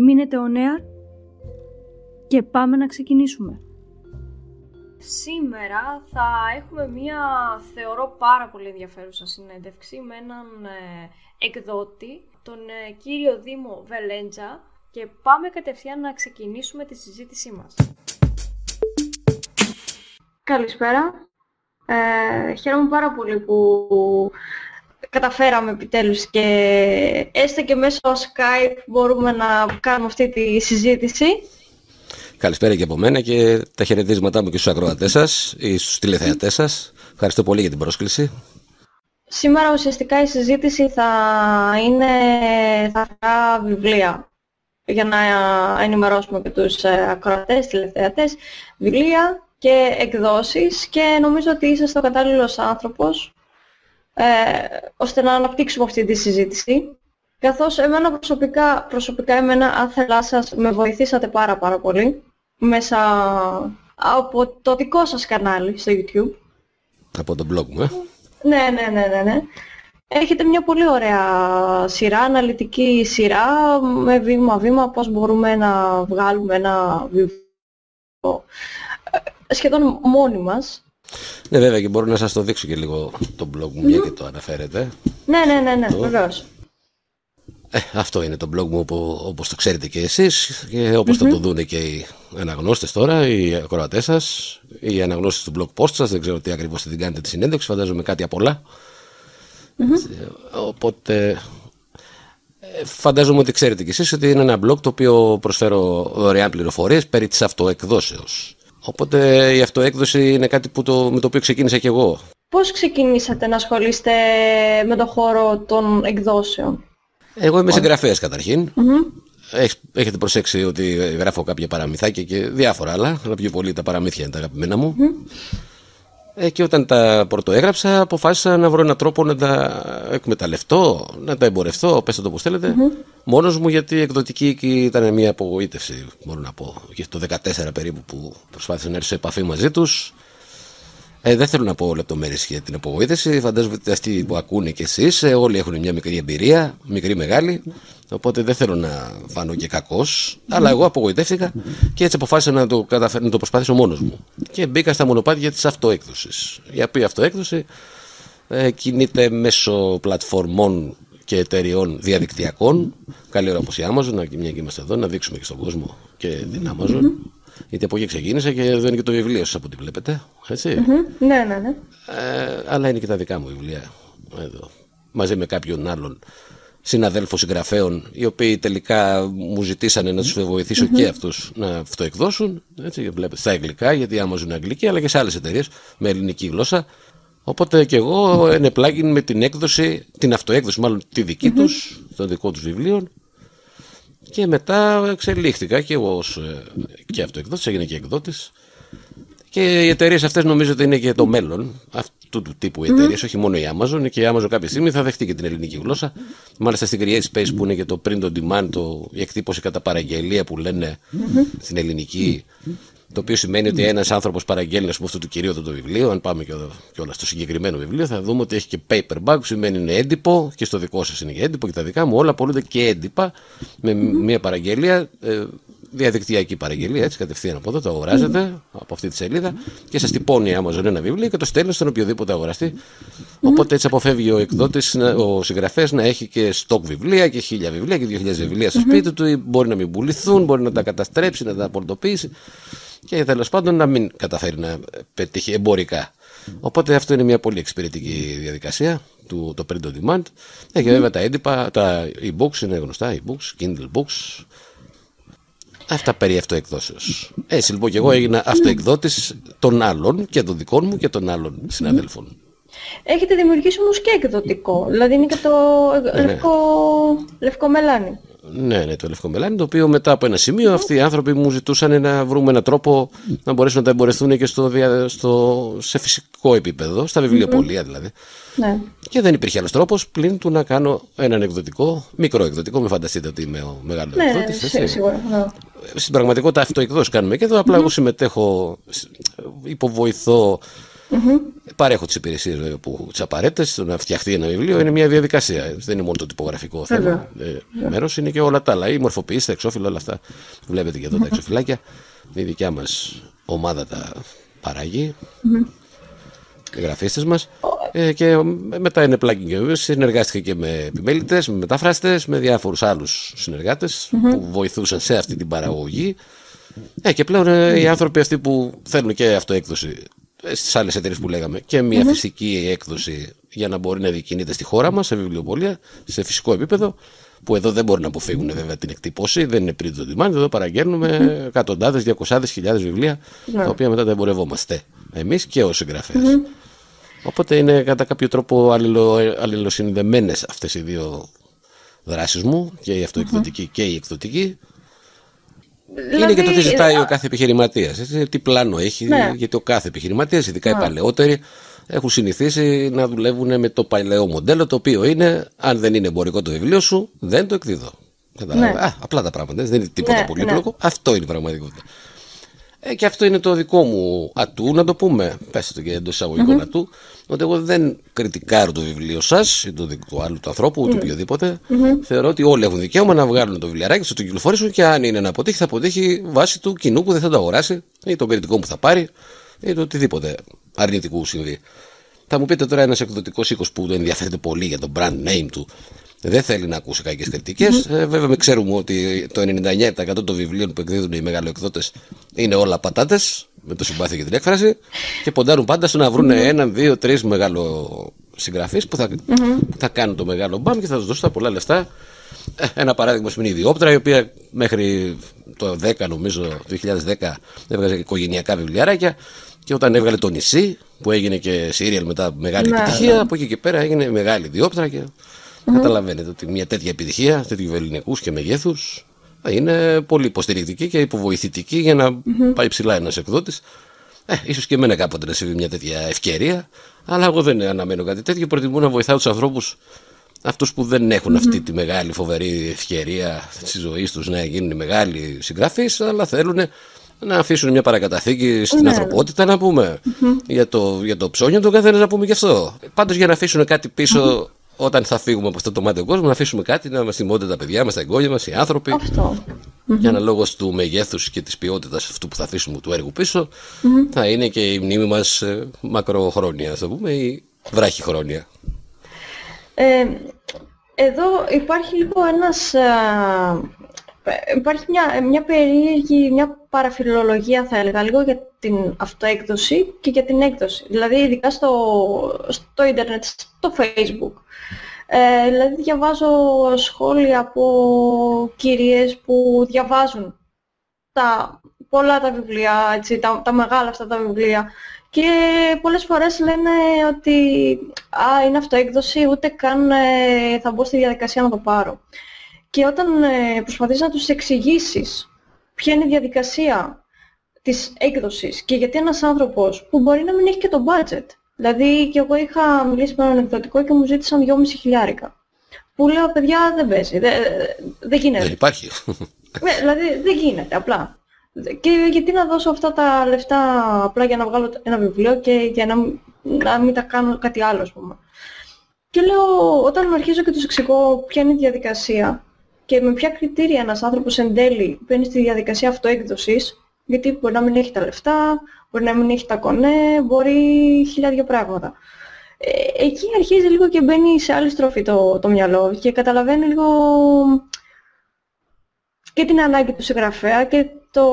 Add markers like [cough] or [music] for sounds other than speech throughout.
Μείνετε ο νέα και πάμε να ξεκινήσουμε. Σήμερα θα έχουμε μία θεωρώ πάρα πολύ ενδιαφέρουσα συνέντευξη με έναν ε, εκδότη, τον ε, κύριο Δήμο Βελέντζα και πάμε κατευθείαν να ξεκινήσουμε τη συζήτησή μας. Καλησπέρα. Ε, χαίρομαι πάρα πολύ που καταφέραμε επιτέλους και έστω και μέσω Skype μπορούμε να κάνουμε αυτή τη συζήτηση. Καλησπέρα και από μένα και τα χαιρετίσματά μου και στους ακροατές σας ή στους τηλεθεατές σας. Ευχαριστώ πολύ για την πρόσκληση. Σήμερα ουσιαστικά η συζήτηση θα είναι θα αφορά βιβλία για να ενημερώσουμε και τους ε, ακροατές, τηλεθεατές, βιβλία και εκδόσεις και νομίζω ότι είσαστε ο κατάλληλος άνθρωπος ε, ώστε να αναπτύξουμε αυτή τη συζήτηση. Καθώς εμένα προσωπικά, προσωπικά εμένα, αν θέλά σας, με βοηθήσατε πάρα πάρα πολύ μέσα από το δικό σας κανάλι στο YouTube. Από το blog μου, ε. Ναι, ναι, ναι, ναι, ναι. Έχετε μια πολύ ωραία σειρά, αναλυτική σειρά, με βήμα-βήμα πώς μπορούμε να βγάλουμε ένα βιβλίο ε, σχεδόν μόνοι μας. Ναι, βέβαια και μπορώ να σας το δείξω και λίγο το blog μου, μια και το αναφέρετε. Ναι, ναι, ναι, ναι, βεβαίως. Ε, αυτό είναι το blog μου όπως το ξέρετε και εσείς και οπως θα το δουν και οι αναγνώστες τώρα, οι ακροατές σας, οι αναγνώστες του blog post σας, δεν ξέρω τι ακριβώς την κάνετε τη συνέντευξη, φαντάζομαι κάτι απ' όλα. Οπότε ε, φαντάζομαι ότι ξέρετε κι εσείς ότι είναι ένα blog το οποίο προσφέρω δωρεάν πληροφορίες περί της αυτοεκδόσεως. Οπότε η αυτοέκδοση είναι κάτι που το, με το οποίο ξεκίνησα κι εγώ. Πώς ξεκινήσατε να ασχολείστε με το χώρο των εκδόσεων; Εγώ είμαι συγγραφέας καταρχήν. Έχετε προσέξει ότι γράφω κάποια παραμυθάκια και διάφορα άλλα, αλλά πιο πολύ τα παραμύθια είναι τα αγαπημένα μου. Ε, και όταν τα πρωτοέγραψα, αποφάσισα να βρω έναν τρόπο να τα εκμεταλλευτώ, να τα εμπορευτώ, πέστε το όπως θέλετε, mm-hmm. μόνος μου γιατί η εκδοτική ήταν μια απογοήτευση, μπορώ να πω. Και το 14 περίπου που προσπάθησα να έρθω σε επαφή μαζί τους, ε, δεν θέλω να πω λεπτομέρειες για την απογοήτευση. Φαντάζομαι ότι αυτοί που ακούνε κι εσείς ε, όλοι έχουν μια μικρή εμπειρία, μικρή μεγάλη. Οπότε δεν θέλω να φανώ και κακός. Αλλά εγώ απογοητεύτηκα και έτσι αποφάσισα να το, καταφέρω, να το προσπαθήσω μόνος μου. Και μπήκα στα μονοπάτια της αυτοέκδοσης. Η οποία αυτοέκδοση ε, κινείται μέσω πλατφορμών και εταιριών διαδικτυακών. Καλή ώρα όπως η Amazon, μια και είμαστε εδώ, να δείξουμε και στον κόσμο και την Amazon. Γιατί από εκεί ξεκίνησα και εδώ είναι και το βιβλίο σας από ό,τι βλέπετε. Έτσι. Mm-hmm. Ναι, ναι, ναι. Ε, αλλά είναι και τα δικά μου βιβλία. Εδώ. Μαζί με κάποιον άλλον συναδέλφο συγγραφέων, οι οποίοι τελικά μου ζητήσανε να τους βοηθησω και αυτούς να αυτοεκδώσουν. Έτσι, βλέπετε, στα αγγλικά, γιατί άμα ζουν αγγλική, αλλά και σε άλλες εταιρείες με ελληνική γλώσσα. Οπότε και εγώ ενεπλάγει με την έκδοση, την αυτοέκδοση, μάλλον τη δική mm-hmm. τους, των δικών τους βιβλίων. Και μετά εξελίχθηκα και εγώ ως, ε, και αυτοεκδότης, έγινε και εκδότης. Και οι εταιρείες αυτές νομίζω ότι είναι και το μέλλον αυτού του τύπου εταιρείες, mm. όχι μόνο η Amazon. Και η Amazon κάποια στιγμή θα δεχτεί και την ελληνική γλώσσα. Μάλιστα στην Create Space που είναι και το print on demand, το, η εκτύπωση κατά παραγγελία που λένε mm-hmm. στην ελληνική. Το οποίο σημαίνει ότι ένας άνθρωπος παραγγέλνει, ας πούμε, αυτό του κυρίου το βιβλίο. Αν πάμε και, όλα στο συγκεκριμένο βιβλίο, θα δούμε ότι έχει και paperback, που σημαίνει είναι έντυπο, και στο δικό σας είναι και έντυπο και τα δικά μου. Όλα απολούνται και έντυπα με μια παραγγελία, ε, διαδικτυακή παραγγελία, έτσι κατευθείαν από εδώ, το αγοράζετε από αυτή τη σελίδα και σας τυπώνει η Amazon ένα βιβλίο και το στέλνει στον οποιοδήποτε αγοραστή. Οπότε έτσι αποφεύγει ο εκδότης, ο συγγραφέας να έχει και στόκ βιβλία και χίλια βιβλία και δύο χιλιάδες βιβλία στο σπίτι του. Μπορεί να μην πουληθούν, μπορεί να τα καταστρέψει, να τα απορροτοποιήσει και τέλος πάντων να μην καταφέρει να πετύχει εμπορικά. Οπότε αυτό είναι μια πολύ εξυπηρετική διαδικασία του το print on demand. Έχει βέβαια τα έντυπα, τα e-books είναι γνωστά, e-books, Kindle books. Αυτά περί αυτοεκδόσεως. Έτσι λοιπόν και εγώ έγινα αυτοεκδότης των άλλων και των δικών μου και των άλλων συναδέλφων. Έχετε δημιουργήσει όμως και εκδοτικό, δηλαδή είναι και το ναι, ναι. λευκό, λευκό μελάνι. Ναι, ναι, το λευκό μελάνι, το οποίο μετά από ένα σημείο αυτοί οι άνθρωποι μου ζητούσαν να βρούμε έναν τρόπο να μπορέσουν να τα εμπορευτούν και στο, στο, σε φυσικό επίπεδο, στα βιβλιοπολία δηλαδή. Ναι. Και δεν υπήρχε άλλος τρόπος πλην του να κάνω έναν εκδοτικό, μικρό εκδοτικό. Μην φανταστείτε ότι είμαι ο μεγάλος ναι, εκδότης. Ναι, σίγουρα. Ναι. Στην πραγματικότητα αυτοεκδόσει κάνουμε και εδώ. Απλά mm-hmm. εγώ συμμετέχω, υποβοηθώ Mm-hmm. Παρέχω τις υπηρεσίες που τις απαραίτητες. Το να φτιαχτεί ένα βιβλίο είναι μια διαδικασία. Δεν είναι μόνο το τυπογραφικό θέμα. Ε, Μέρος είναι και όλα τα άλλα. Η μορφοποίηση, τα εξώφυλλα, όλα αυτά. Βλέπετε και εδώ τα εξωφυλλάκια. Η δικιά μας ομάδα τα παράγει. Mm-hmm. Οι γραφίστες μας. Ε, και μετά είναι plugin. Συνεργάστηκα και με επιμέλητες, με μεταφράστες, με διάφορους άλλους συνεργάτες που βοηθούσαν σε αυτή την παραγωγή. Ε, και πλέον ε, οι άνθρωποι αυτοί που θέλουν και αυτοέκδοση στις άλλες εταιρείες που λέγαμε και μια φυσική έκδοση για να μπορεί να διακινείται στη χώρα μας, σε βιβλιοπολία, σε φυσικό επίπεδο. Που εδώ δεν μπορεί να αποφύγουν βέβαια την εκτύπωση, δεν είναι πριν το demand. Εδώ παραγγέλνουμε mm-hmm. εκατοντάδες, διακοσάδες χιλιάδες βιβλία, ναι. τα οποία μετά τα εμπορευόμαστε εμείς και ως συγγραφέα. Οπότε είναι κατά κάποιο τρόπο αλληλοσυνδεμένες αυτές οι δύο δράσεις μου, και η αυτοεκδοτική και η εκδοτική. Δηλαδή, είναι και το τι ζητάει ο κάθε επιχειρηματίας. Τι πλάνο έχει, ναι. γιατί ο κάθε επιχειρηματίας, ειδικά οι παλαιότεροι, έχουν συνηθίσει να δουλεύουν με το παλαιό μοντέλο, το οποίο είναι, αν δεν είναι εμπορικό το βιβλίο σου, δεν το εκδίδω. Ναι. Α, απλά τα πράγματα. Δεν είναι τίποτα ναι, πολύπλοκο. Ναι. Αυτό είναι η πραγματικότητα. Ε, και αυτό είναι το δικό μου ατού, να το πούμε, πέστε το και εντός εισαγωγικών mm-hmm. ατού, ότι εγώ δεν κριτικάρω το βιβλίο σας ή το δικό άλλου του ανθρώπου, ούτε mm. οποιοδήποτε. Mm-hmm. Θεωρώ ότι όλοι έχουν δικαίωμα να βγάλουν το βιβλιαράκι, να το κυκλοφορήσουν και αν είναι να αποτύχει, θα αποτύχει βάσει του κοινού που δεν θα το αγοράσει ή των κριτικών που θα πάρει ή το οτιδήποτε αρνητικού συμβεί. Θα μου πείτε τώρα ένας εκδοτικός οίκος που ενδιαφέρεται πολύ για το brand name του δεν θέλει να ακούσει κακές κριτικές. Mm-hmm. Ε, βέβαια, ξέρουμε ότι το 99% των βιβλίων που εκδίδουν οι μεγαλοεκδότες είναι όλα πατάτες, με το συμπάθειο και την έκφραση, και ποντάρουν πάντα στο να βρουν mm-hmm. έναν, δύο, τρεις μεγάλο συγγραφείς που, θα, mm-hmm. που θα κάνουν το μεγάλο μπαμ και θα τους δώσουν τα πολλά λεφτά. Ε, ένα παράδειγμα είναι η Διόπτρα, η οποία μέχρι το 10, νομίζω, 2010 έβγαζε οικογενειακά βιβλιαράκια. Και όταν έβγαλε το νησί, που έγινε και σύριαλ μετά μεγάλη ναι, επιτυχία, ναι. από εκεί και πέρα έγινε μεγάλη διόπτρα και Mm-hmm. Καταλαβαίνετε ότι μια τέτοια επιτυχία, τέτοιου ελληνικού και μεγέθους, είναι πολύ υποστηρικτική και υποβοηθητική για να mm-hmm. πάει ψηλά ένας εκδότης. Ε, ίσως και εμένα κάποτε να συμβεί μια τέτοια ευκαιρία, αλλά εγώ δεν αναμένω κάτι τέτοιο. Προτιμώ να βοηθάω τους ανθρώπους, αυτούς που δεν έχουν mm-hmm. αυτή τη μεγάλη φοβερή ευκαιρία της ζωής τους να γίνουν μεγάλοι συγγραφείς, αλλά θέλουν να αφήσουν μια παρακαταθήκη στην ναι. ανθρωπότητα, να πούμε. Mm-hmm. Για, το, για το ψώνιο του καθένας να πούμε γι' αυτό. Πάντως για να αφήσουν κάτι πίσω όταν θα φύγουμε από αυτό το μάτι κόσμος, να αφήσουμε κάτι να μα θυμώνται τα παιδιά μας, τα εγγόνια μας, οι άνθρωποι. Αυτό. Για ένα λόγο του μεγέθους και της ποιότητας αυτού που θα αφήσουμε του έργου πίσω, θα είναι και η μνήμη μας ε, μακροχρόνια, θα πούμε, ή βράχυχρόνια. Ε, εδώ υπάρχει λίγο ένας... υπάρχει μια, μια περίεργη, μια παραφιλολογία θα έλεγα λίγο για την αυτοέκδοση και για την έκδοση. Δηλαδή ειδικά στο, στο ίντερνετ, στο facebook. Ε, δηλαδή διαβάζω σχόλια από κυρίες που διαβάζουν τα, πολλά τα βιβλία, έτσι, τα, τα μεγάλα αυτά τα βιβλία και πολλές φορές λένε ότι α, είναι αυτοέκδοση, ούτε καν ε, θα μπω στη διαδικασία να το πάρω. Και όταν ε, προσπαθείς να τους εξηγήσεις ποια είναι η διαδικασία της έκδοσης και γιατί ένας άνθρωπος που μπορεί να μην έχει και το budget Δηλαδή και εγώ είχα μιλήσει με έναν εκδοτικό και μου ζήτησαν 2,5 χιλιάρικα. Που λέω, παιδιά, δεν παίζει, δεν, δεν γίνεται. Δεν υπάρχει. Ναι, δηλαδή δεν γίνεται, απλά. Και γιατί να δώσω αυτά τα λεφτά απλά για να βγάλω ένα βιβλίο και για να, να μην τα κάνω κάτι άλλο, ας πούμε. Και λέω, όταν αρχίζω και τους εξηγώ ποια είναι η διαδικασία και με ποια κριτήρια ένας άνθρωπος εν τέλει μπαίνει στη διαδικασία αυτοέκδοσης, γιατί μπορεί να μην έχει τα λεφτά, μπορεί να μην έχει τα κονέ, μπορεί χιλιάδια πράγματα. Ε, εκεί αρχίζει λίγο και μπαίνει σε άλλη στροφή το, το μυαλό και καταλαβαίνει λίγο και την ανάγκη του συγγραφέα και το,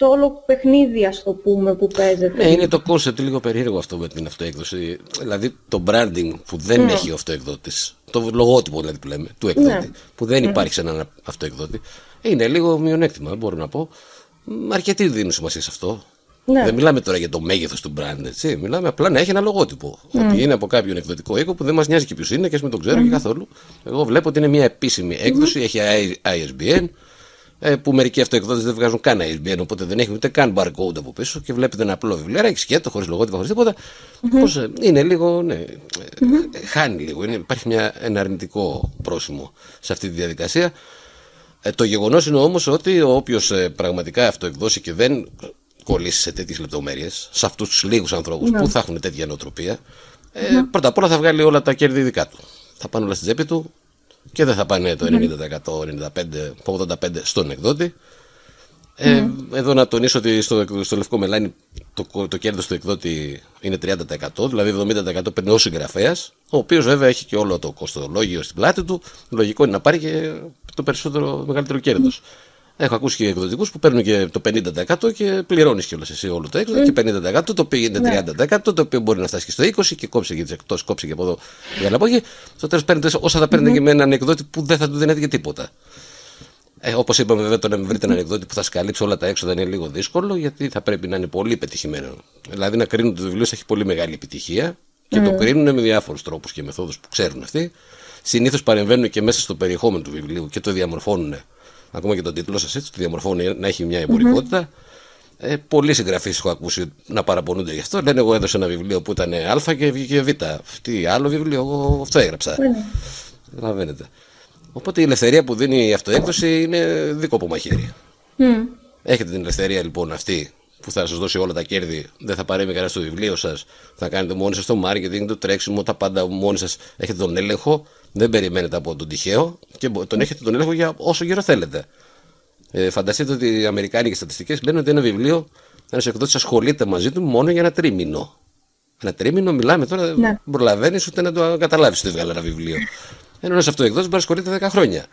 το, όλο παιχνίδι, ας το πούμε, που παίζεται. Ναι, είναι το concept λίγο περίεργο αυτό με την αυτοέκδοση. Δηλαδή το branding που δεν ναι. έχει ο αυτοεκδότης, το λογότυπο δηλαδή που λέμε, του εκδότη, ναι. που δεν υπάρχει σε έναν αυτοεκδότη, είναι λίγο μειονέκτημα, μπορώ να πω. Αρκετοί δίνουν σημασία σε αυτό. Ναι. Δεν μιλάμε τώρα για το μέγεθος του brand, έτσι. Μιλάμε απλά να έχει ένα λογότυπο. Mm. Ότι είναι από κάποιον εκδοτικό οίκο που δεν μας νοιάζει και ποιος είναι και ας μην τον ξέρω mm. και καθόλου. Εγώ βλέπω ότι είναι μια επίσημη έκδοση, mm. έχει ISBN, ε, που μερικοί αυτοεκδότες δεν βγάζουν καν ISBN, οπότε δεν έχει ούτε καν barcode από πίσω και βλέπετε ένα απλό βιβλίο, έχεις σκέτο, χωρίς λογότυπο, χωρίς τίποτα. Mm-hmm. Πώς, ε, είναι λίγο, ναι, mm-hmm. χάνει λίγο. Είναι, υπάρχει μια, ένα αρνητικό πρόσημο σε αυτή τη διαδικασία. Ε, το γεγονός είναι όμως ότι όποιος ε, πραγματικά αυτοεκδώσει και δεν κολλήσει σε τέτοιες λεπτομέρειες, σε αυτούς τους λίγους ανθρώπους ναι. που θα έχουν τέτοια νοοτροπία, ε, mm-hmm. πρώτα απ' όλα θα βγάλει όλα τα κέρδη δικά του. Θα πάνε όλα στην τσέπη του και δεν θα πάνε το 90%, 95%, 85% στον εκδότη. Ε, εδώ να τονίσω ότι στο, στο Λευκό Μελάνι το, το κέρδος του εκδότη είναι 30%, δηλαδή 70% παίρνει ο συγγραφέας, ο οποίος βέβαια έχει και όλο το κοστολόγιο στην πλάτη του. Λογικό είναι να πάρει και το περισσότερο μεγαλύτερο κέρδος. Έχω ακούσει και εκδοτικούς που παίρνουν και το 50% και πληρώνεις κιόλας εσύ όλο το έξοδο. Και 50% το οποίο είναι 30%, ναι. το οποίο μπορεί να φτάσει και στο 20% και κόψει και τι εκτό, κόψει και από εδώ για να πω. Στο τέλος παίρνετε όσα θα παίρνετε και με έναν εκδότη που δεν θα του δίνετε και τίποτα. Ε, Όπως είπαμε, βέβαια, το να βρείτε έναν εκδότη που θα σκαλύψει όλα τα έξοδα είναι λίγο δύσκολο, γιατί θα πρέπει να είναι πολύ πετυχημένο. Δηλαδή, να κρίνουν το βιβλίο έχει πολύ μεγάλη επιτυχία και το κρίνουν με διάφορους τρόπους και μεθόδους που ξέρουν αυτοί. Συνήθως παρεμβαίνουν και μέσα στο περιεχόμενο του βιβλίου και το διαμορφώνουν ακόμα και τον τίτλο σας έτσι, το διαμορφώνει να έχει μια εμπορικότητα. Mm-hmm. Ε, πολλοί συγγραφείς έχω ακούσει να παραπονούνται γι' αυτό. Λένε: Εγώ έδωσα ένα βιβλίο που ήταν Α και βγήκε Β. Τι άλλο βιβλίο, εγώ αυτό έγραψα. Καταλαβαίνετε. Οπότε η ελευθερία που δίνει η αυτοέκδοση είναι δίκοπο μαχαίρι. Mm. Έχετε την ελευθερία λοιπόν αυτή που θα σας δώσει όλα τα κέρδη, δεν θα παρέμβει κανένας στο βιβλίο σας, θα κάνετε μόνοι σας το marketing, το τρέξιμο, τα πάντα μόνοι σας. Έχετε τον έλεγχο, δεν περιμένετε από τον τυχαίο και τον έχετε τον έλεγχο για όσο καιρό θέλετε. Ε, φανταστείτε ότι οι Αμερικάνικες στατιστικές λένε ότι ένα βιβλίο, ένας εκδότης ασχολείται μαζί του μόνο για ένα τρίμηνο. Ένα τρίμηνο μιλάμε τώρα, ναι. προλαβαίνεις ούτε να το καταλάβεις ότι βγάλει ένα βιβλίο. Ενώ ένας αυτό εκδότη μπορεί να ασχολείται 10 χρόνια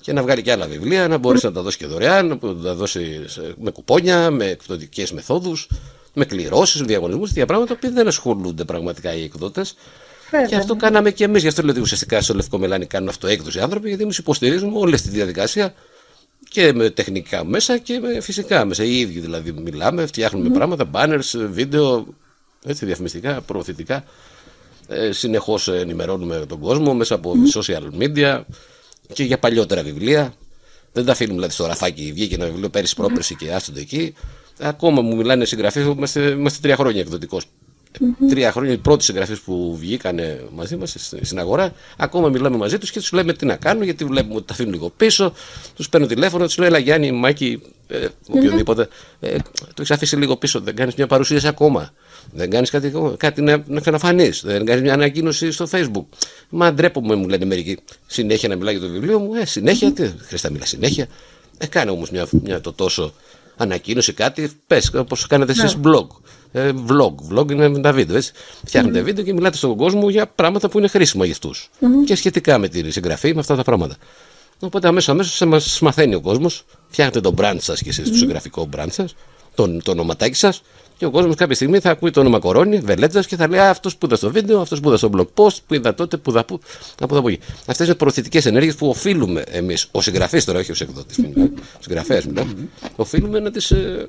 και να βγάλει και άλλα βιβλία, να μπορείς να τα δώσει και δωρεάν, να τα δώσει με κουπόνια, με εκδοτικέ μεθόδους, με κληρώσεις, με διαγωνισμούς, τέτοια πράγματα που δεν ασχολούνται πραγματικά οι εκδότες. Και αυτό κάναμε και εμείς. Γι' αυτό λέω ότι ουσιαστικά στο Λευκό Μελάνι κάνουν αυτοέκδοση άνθρωποι, γιατί εμείς υποστηρίζουμε όλη τη διαδικασία και με τεχνικά μέσα και με φυσικά μέσα. Οι ίδιοι δηλαδή μιλάμε, φτιάχνουμε mm. πράγματα, banners, βίντεο, έτσι, διαφημιστικά, προωθητικά. Ε, Συνεχώς ενημερώνουμε τον κόσμο μέσα από mm. social media και για παλιότερα βιβλία. Δεν τα αφήνουμε δηλαδή στο ραφάκι. Βγήκε ένα βιβλίο πέρυσι πρόπερση και άστοντο εκεί. Ακόμα μου μιλάνε συγγραφείς, είμαστε, είμαστε τρία χρόνια εκδοτικός. Τρία χρόνια, οι πρώτοι συγγραφεί που βγήκαν μαζί μας στην αγορά, ακόμα μιλάμε μαζί τους και τους λέμε τι να κάνουν, γιατί βλέπουμε ότι τα αφήνουν λίγο πίσω. Τους παίρνω τηλέφωνο, τους λέω: Ελά, Γιάννη, Μάκη, ε, οποιοδήποτε, ε, το έχεις αφήσει λίγο πίσω, δεν κάνεις μια παρουσίαση ακόμα. Δεν κάνεις κάτι, κάτι να, να ξαναφανεί. Δεν κάνεις μια ανακοίνωση στο Facebook. Μα ντρέπομαι, μου λένε μερικοί. Συνέχεια να μιλάει για το βιβλίο μου. Ε, συνέχεια, τι χρειάζεται να μιλά συνέχεια. Ε, κάνε όμως μια, μια το τόσο ανακοίνωση, κάτι. Πες, όπως κάνετε εσείς ναι. blog. Ε, vlog. Vlog είναι με τα βίντεο, έτσι. Φτιάχνετε mm-hmm. βίντεο και μιλάτε στον κόσμο για πράγματα που είναι χρήσιμα για αυτούς. Mm-hmm. Και σχετικά με τη συγγραφή, με αυτά τα πράγματα. Οπότε αμέσως αμέσως μας μαθαίνει ο κόσμος. Φτιάχνετε το brand σας και εσείς, mm-hmm. το συγγραφικό brand σας, το, το ονοματάκι σας και ο κόσμος κάποια στιγμή θα ακούει το όνομα Κορώνη, Βελέτζα και θα λέει Αυτός που είδα στο βίντεο, αυτός που είδα στο blog post, που είδα τότε, που είδα πού. Από εδώ εκεί. Αυτές είναι προωθητικές ενέργειες που οφείλουμε εμείς, ο συγγραφέα τώρα, όχι ο εκδότης, ο συγγραφέας μιλάω, οφείλουμε να τις ε,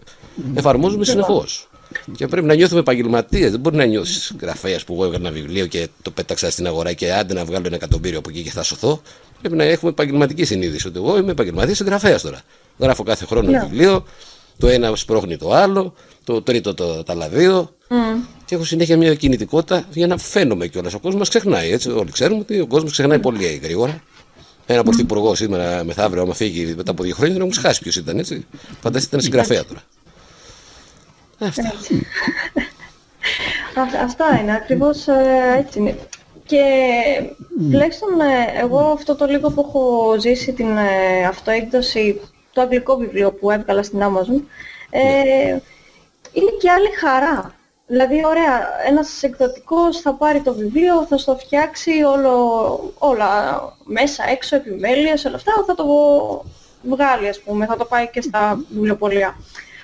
εφαρμόζουμε συνεχώς. Και πρέπει να νιώθουμε επαγγελματίες. Δεν μπορεί να νιώσεις συγγραφέας που εγώ έβγαλα ένα βιβλίο και το πέταξα στην αγορά και άντε να βγάλω ένα εκατομμύριο από εκεί και θα σωθώ. Πρέπει να έχουμε επαγγελματική συνείδηση ότι εγώ είμαι επαγγελματίας συγγραφέας τώρα. Γράφω κάθε χρόνο ένα βιβλίο, το ένα σπρώχνει το άλλο, το τρίτο το ταλαδίο. Mm. Και έχω συνέχεια μια κινητικότητα για να φαίνομαι κιόλας. Ο κόσμος ξεχνάει. Έτσι. Όλοι ξέρουμε ότι ο κόσμος ξεχνάει πολύ γρήγορα. Ένα πρωθυπουργό σήμερα μεθαύριο, άμα φύγει μετά από δύο χρόνια, δεν μου χάσει ποιος ήταν. Έτσι. Φανταστείτε ένα συγγραφέα τώρα. Αυτά. Αυτά είναι, ακριβώς ε, έτσι είναι. Και τουλάχιστον ε, εγώ αυτό το λίγο που έχω ζήσει την ε, αυτοέκδοση, το αγγλικό βιβλίο που έβγαλα στην Amazon, ε, είναι και άλλη χαρά. Δηλαδή, ωραία, ένας εκδοτικός θα πάρει το βιβλίο, θα στο φτιάξει όλο, όλα μέσα, έξω, επιμέλειες, όλα αυτά, θα το βγάλει, ας πούμε, θα το πάει και στα βιβλιοπολία.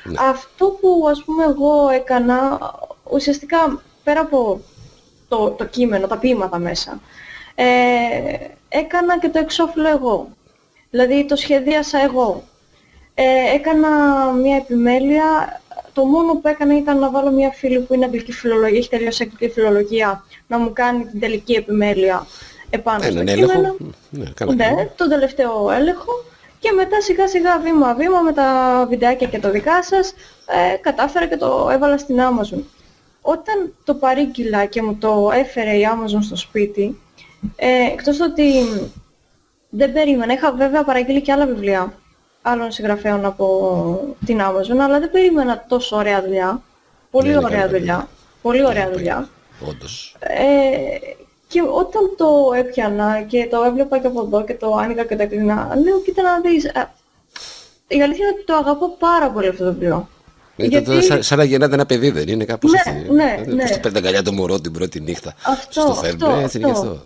Ναι. Αυτό που ας πούμε εγώ έκανα, ουσιαστικά πέρα από το, το κείμενο, τα ποίηματα μέσα, ε, έκανα και το εξώφυλλο εγώ. Δηλαδή το σχεδίασα εγώ. Ε, έκανα μια επιμέλεια το μόνο που έκανα ήταν να βάλω μια φίλη που είναι αγγλική φιλολογία, έχει τελειώσει αγγλική φιλολογία, να μου κάνει την τελική επιμέλεια επάνω στο Έναν κείμενο. έλεγχο. Ναι, καλά Ναι, κάνει. τον τελευταίο έλεγχο και μετά σιγά σιγά βήμα βήμα με τα βιντεάκια και το δικά σας ε, κατάφερα και το έβαλα στην Amazon. Όταν το παρήγγειλα και μου το έφερε η Amazon στο σπίτι, ε, εκτός του ότι δεν περίμενα, είχα βέβαια παραγγείλει και άλλα βιβλία άλλων συγγραφέων από την Amazon, αλλά δεν περίμενα τόσο ωραία δουλειά. Πολύ Ναι, είναι ωραία καλή δουλειά. Πολύ ωραία Ναι, δουλειά. Όντως. Ε, και όταν το έπιανα και το έβλεπα και από εδώ και το άνοιγα και το έκλεινα, λέω κοίτα να δεις. α, η αλήθεια είναι ότι το αγαπώ πάρα πολύ αυτό το βιβλίο. Ήταν Γιατί- το- σαν, σαν να γεννάται ένα παιδί, δεν είναι κάπως Ναι, έτσι. ναι, Πώς ναι. το παίρνει αγκαλιά το μωρό την πρώτη νύχτα. Αυτό, Στο φέρνει. αυτό, έτσι είναι και αυτό. αυτό.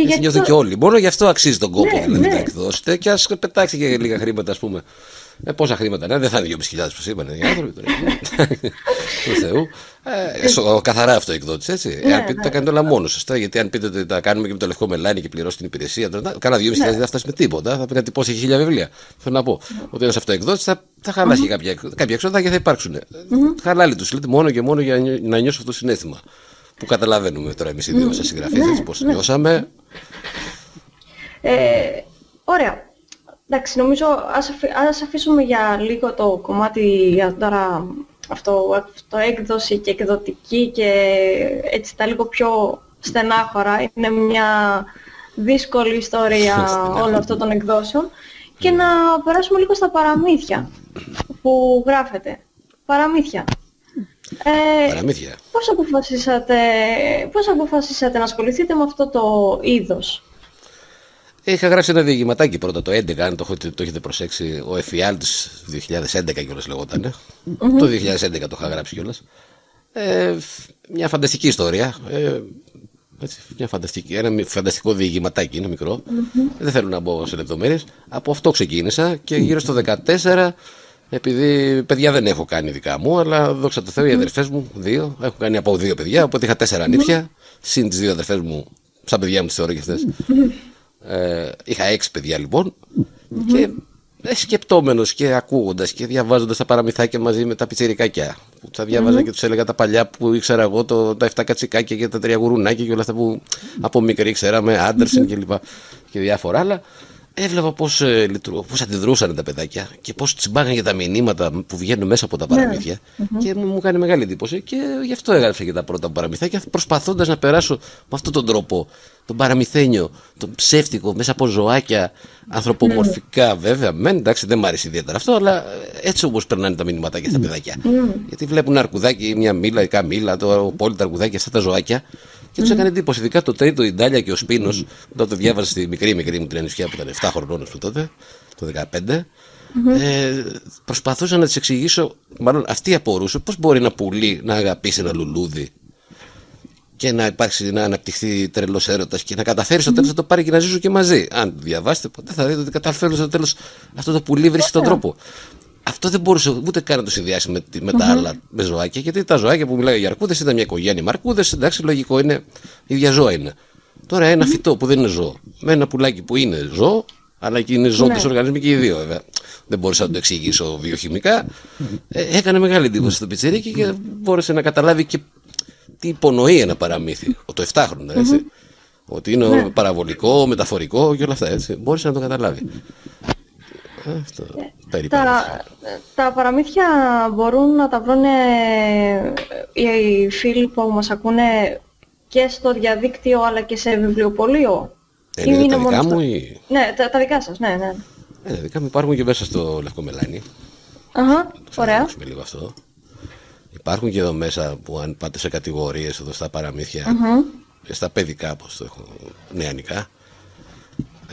Και έτσι γι' νιώθουν αυτό- και όλοι. Μόνο γι' αυτό αξίζει τον κόπο Ναι, δηλαδή ναι. να εκδώσετε και ας πετάξει και λίγα χρήματα, ας πούμε. Ε, πόσα χρήματα, ναι, δεν θα είναι 2.500 που είπαν οι άνθρωποι τώρα. [laughs] Του Θεού. Ε, σο- καθαρά αυτό εκδότη, έτσι. Ναι, Εάν πείτε ναι. τα κάνετε όλα μόνος σα. Γιατί αν πείτε ότι τα κάνουμε και με το λευκό μελάνι και πληρώσει την υπηρεσία, τώρα, κάνα 2.500 Ναι. δεν θα φτάσει με τίποτα. Θα πρέπει να τυπώσει χίλια βιβλία. Θέλω να πω ότι ένας αυτοεκδότης θα, θα χαλάσει και κάποια, κάποια εξόδα και θα υπάρξουν. Χαλάλι τους λέτε μόνο και μόνο για να νιώ- να νιώσω αυτό το συνέστημα. Που καταλαβαίνουμε τώρα εμείς οι δύο σαν συγγραφείς, Ναι, έτσι πώς νιώσαμε. Ε, ωραία. Εντάξει, νομίζω ας, αφη- ας αφήσουμε για λίγο το κομμάτι για τώρα αυτό, αυτό έκδοση και εκδοτική και έτσι τα λίγο πιο στενάχωρα. Είναι μια δύσκολη ιστορία [laughs] Στενάχωρα. όλων αυτών των εκδόσεων. Και να περάσουμε λίγο στα παραμύθια που γράφετε. Παραμύθια. Ε, Παραμύθια. Πώς αποφασίσατε, πώς αποφασίσατε να ασχοληθείτε με αυτό το είδος; Είχα γράψει ένα διηγηματάκι πρώτα το 11, αν το, έχετε- το έχετε προσέξει. Ο Εφιάλτης 2011 κιόλας λεγόταν. Το 2011 το είχα γράψει κιόλας. Ε, μια φανταστική ιστορία. Ε, έτσι, μια φανταστική, ένα μη- φανταστικό διηγηματάκι, είναι μικρό. Δεν θέλω να μπω σε λεπτομέρειες. Από αυτό ξεκίνησα και γύρω στο 14, επειδή παιδιά δεν έχω κάνει δικά μου, αλλά δόξα τω Θεώ οι αδερφές μου, δύο, έχω κάνει από δύο παιδιά, οπότε είχα τέσσερα νύφια, συν τις δύο αδερφές μου, σαν παιδιά μου τις θεωρώ και αυτές. Ε, είχα έξι παιδιά λοιπόν. Και ε, σκεπτόμενος και ακούγοντας και διαβάζοντας τα παραμυθάκια μαζί με τα πιτσιρικάκια που τα διαβαζα και τους έλεγα τα παλιά που ήξερα εγώ το, τα 7 κατσικάκια και τα τρία γουρουνάκια και όλα αυτά που από μικρή ξέραμε Άντερσεν και λοιπά και διάφορα άλλα έβλεπα πώς, ε, λειτουργώ, πώς αντιδρούσαν τα παιδάκια και πώς τσιμπάγαν για τα μηνύματα που βγαίνουν μέσα από τα παραμυθια και μου, μου κάνει μεγάλη εντύπωση και γι' αυτό έγραψα και τα πρώτα μου παραμυθάκια προσπαθώντας να περάσω με αυτόν τον τρόπο τον παραμυθένιο, τον ψεύτικο μέσα από ζωάκια ανθρωπομορφικά βέβαια. Μεν εντάξει δεν μ' άρεσε ιδιαίτερα αυτό αλλά έτσι όπως περνάνε τα μηνύματάκια στα παιδάκια. Γιατί βλέπουν ένα αρκουδάκι, μια μήλα, η καμήλα, το απόλυτα αρκουδάκι αυτά τα ζωάκια και τους έκανε εντύπωση. Ειδικά το τρίτο, η Ντάλια και ο Σπίνος, όταν το διάβαζα στη μικρή μικρή μου την ανησυχία που ήταν 7 χρονών του τότε, το 15, ε, προσπαθούσα να της εξηγήσω, μάλλον αυτή απορούσε, πώς μπορεί ένα πουλί να αγαπήσει ένα λουλούδι και να υπάρξει, να αναπτυχθεί τρελός έρωτας και να καταφέρει στο τέλος να το πάρει και να ζήσουν και μαζί. Αν το διαβάσετε ποτέ, θα δείτε ότι καταφέρουν στο τέλος αυτό το πουλί βρίσκει τον τρόπο. Αυτό δεν μπορούσε ούτε καν να το συνδυάσει με, τη- με τα άλλα με ζωάκια, γιατί τα ζωάκια που μιλάει για αρκούδες ήταν μια οικογένεια με αρκούδες. Εντάξει, λογικό είναι, ίδια ζώα είναι. Τώρα ένα φυτό που δεν είναι ζώο, με ένα πουλάκι που είναι ζώο, αλλά και είναι ζώο Ναι. του οργανισμοί και οι δύο βέβαια. Δεν μπορούσα να το εξηγήσω βιοχημικά. Ε, έκανε μεγάλη εντύπωση στο πιτσερίκι και μπόρεσε να καταλάβει και τι υπονοεί ένα παραμύθι. Ο το 7χρονο, έτσι. Ότι είναι παραβολικό, μεταφορικό και όλα αυτά, έτσι. Μπόρεσε να το καταλάβει. Αυτό. περίπου. Τα, τα παραμύθια μπορούν να τα βρουν οι φίλοι που μας ακούνε και στο διαδίκτυο αλλά και σε βιβλιοπωλείο. Ε, Ή είναι τα μόνο δικά στο- μου ή... Ναι, τα, τα δικά σας, ναι, ναι. Ε, τα δικά μου υπάρχουν και μέσα στο Λευκό Μελάνι. Αχα, Θα ωραία. ανοίξουμε λίγο αυτό. Υπάρχουν και εδώ μέσα που αν πάτε σε κατηγορίες εδώ στα παραμύθια, ε, στα παιδικά όπως το έχω νεανικά,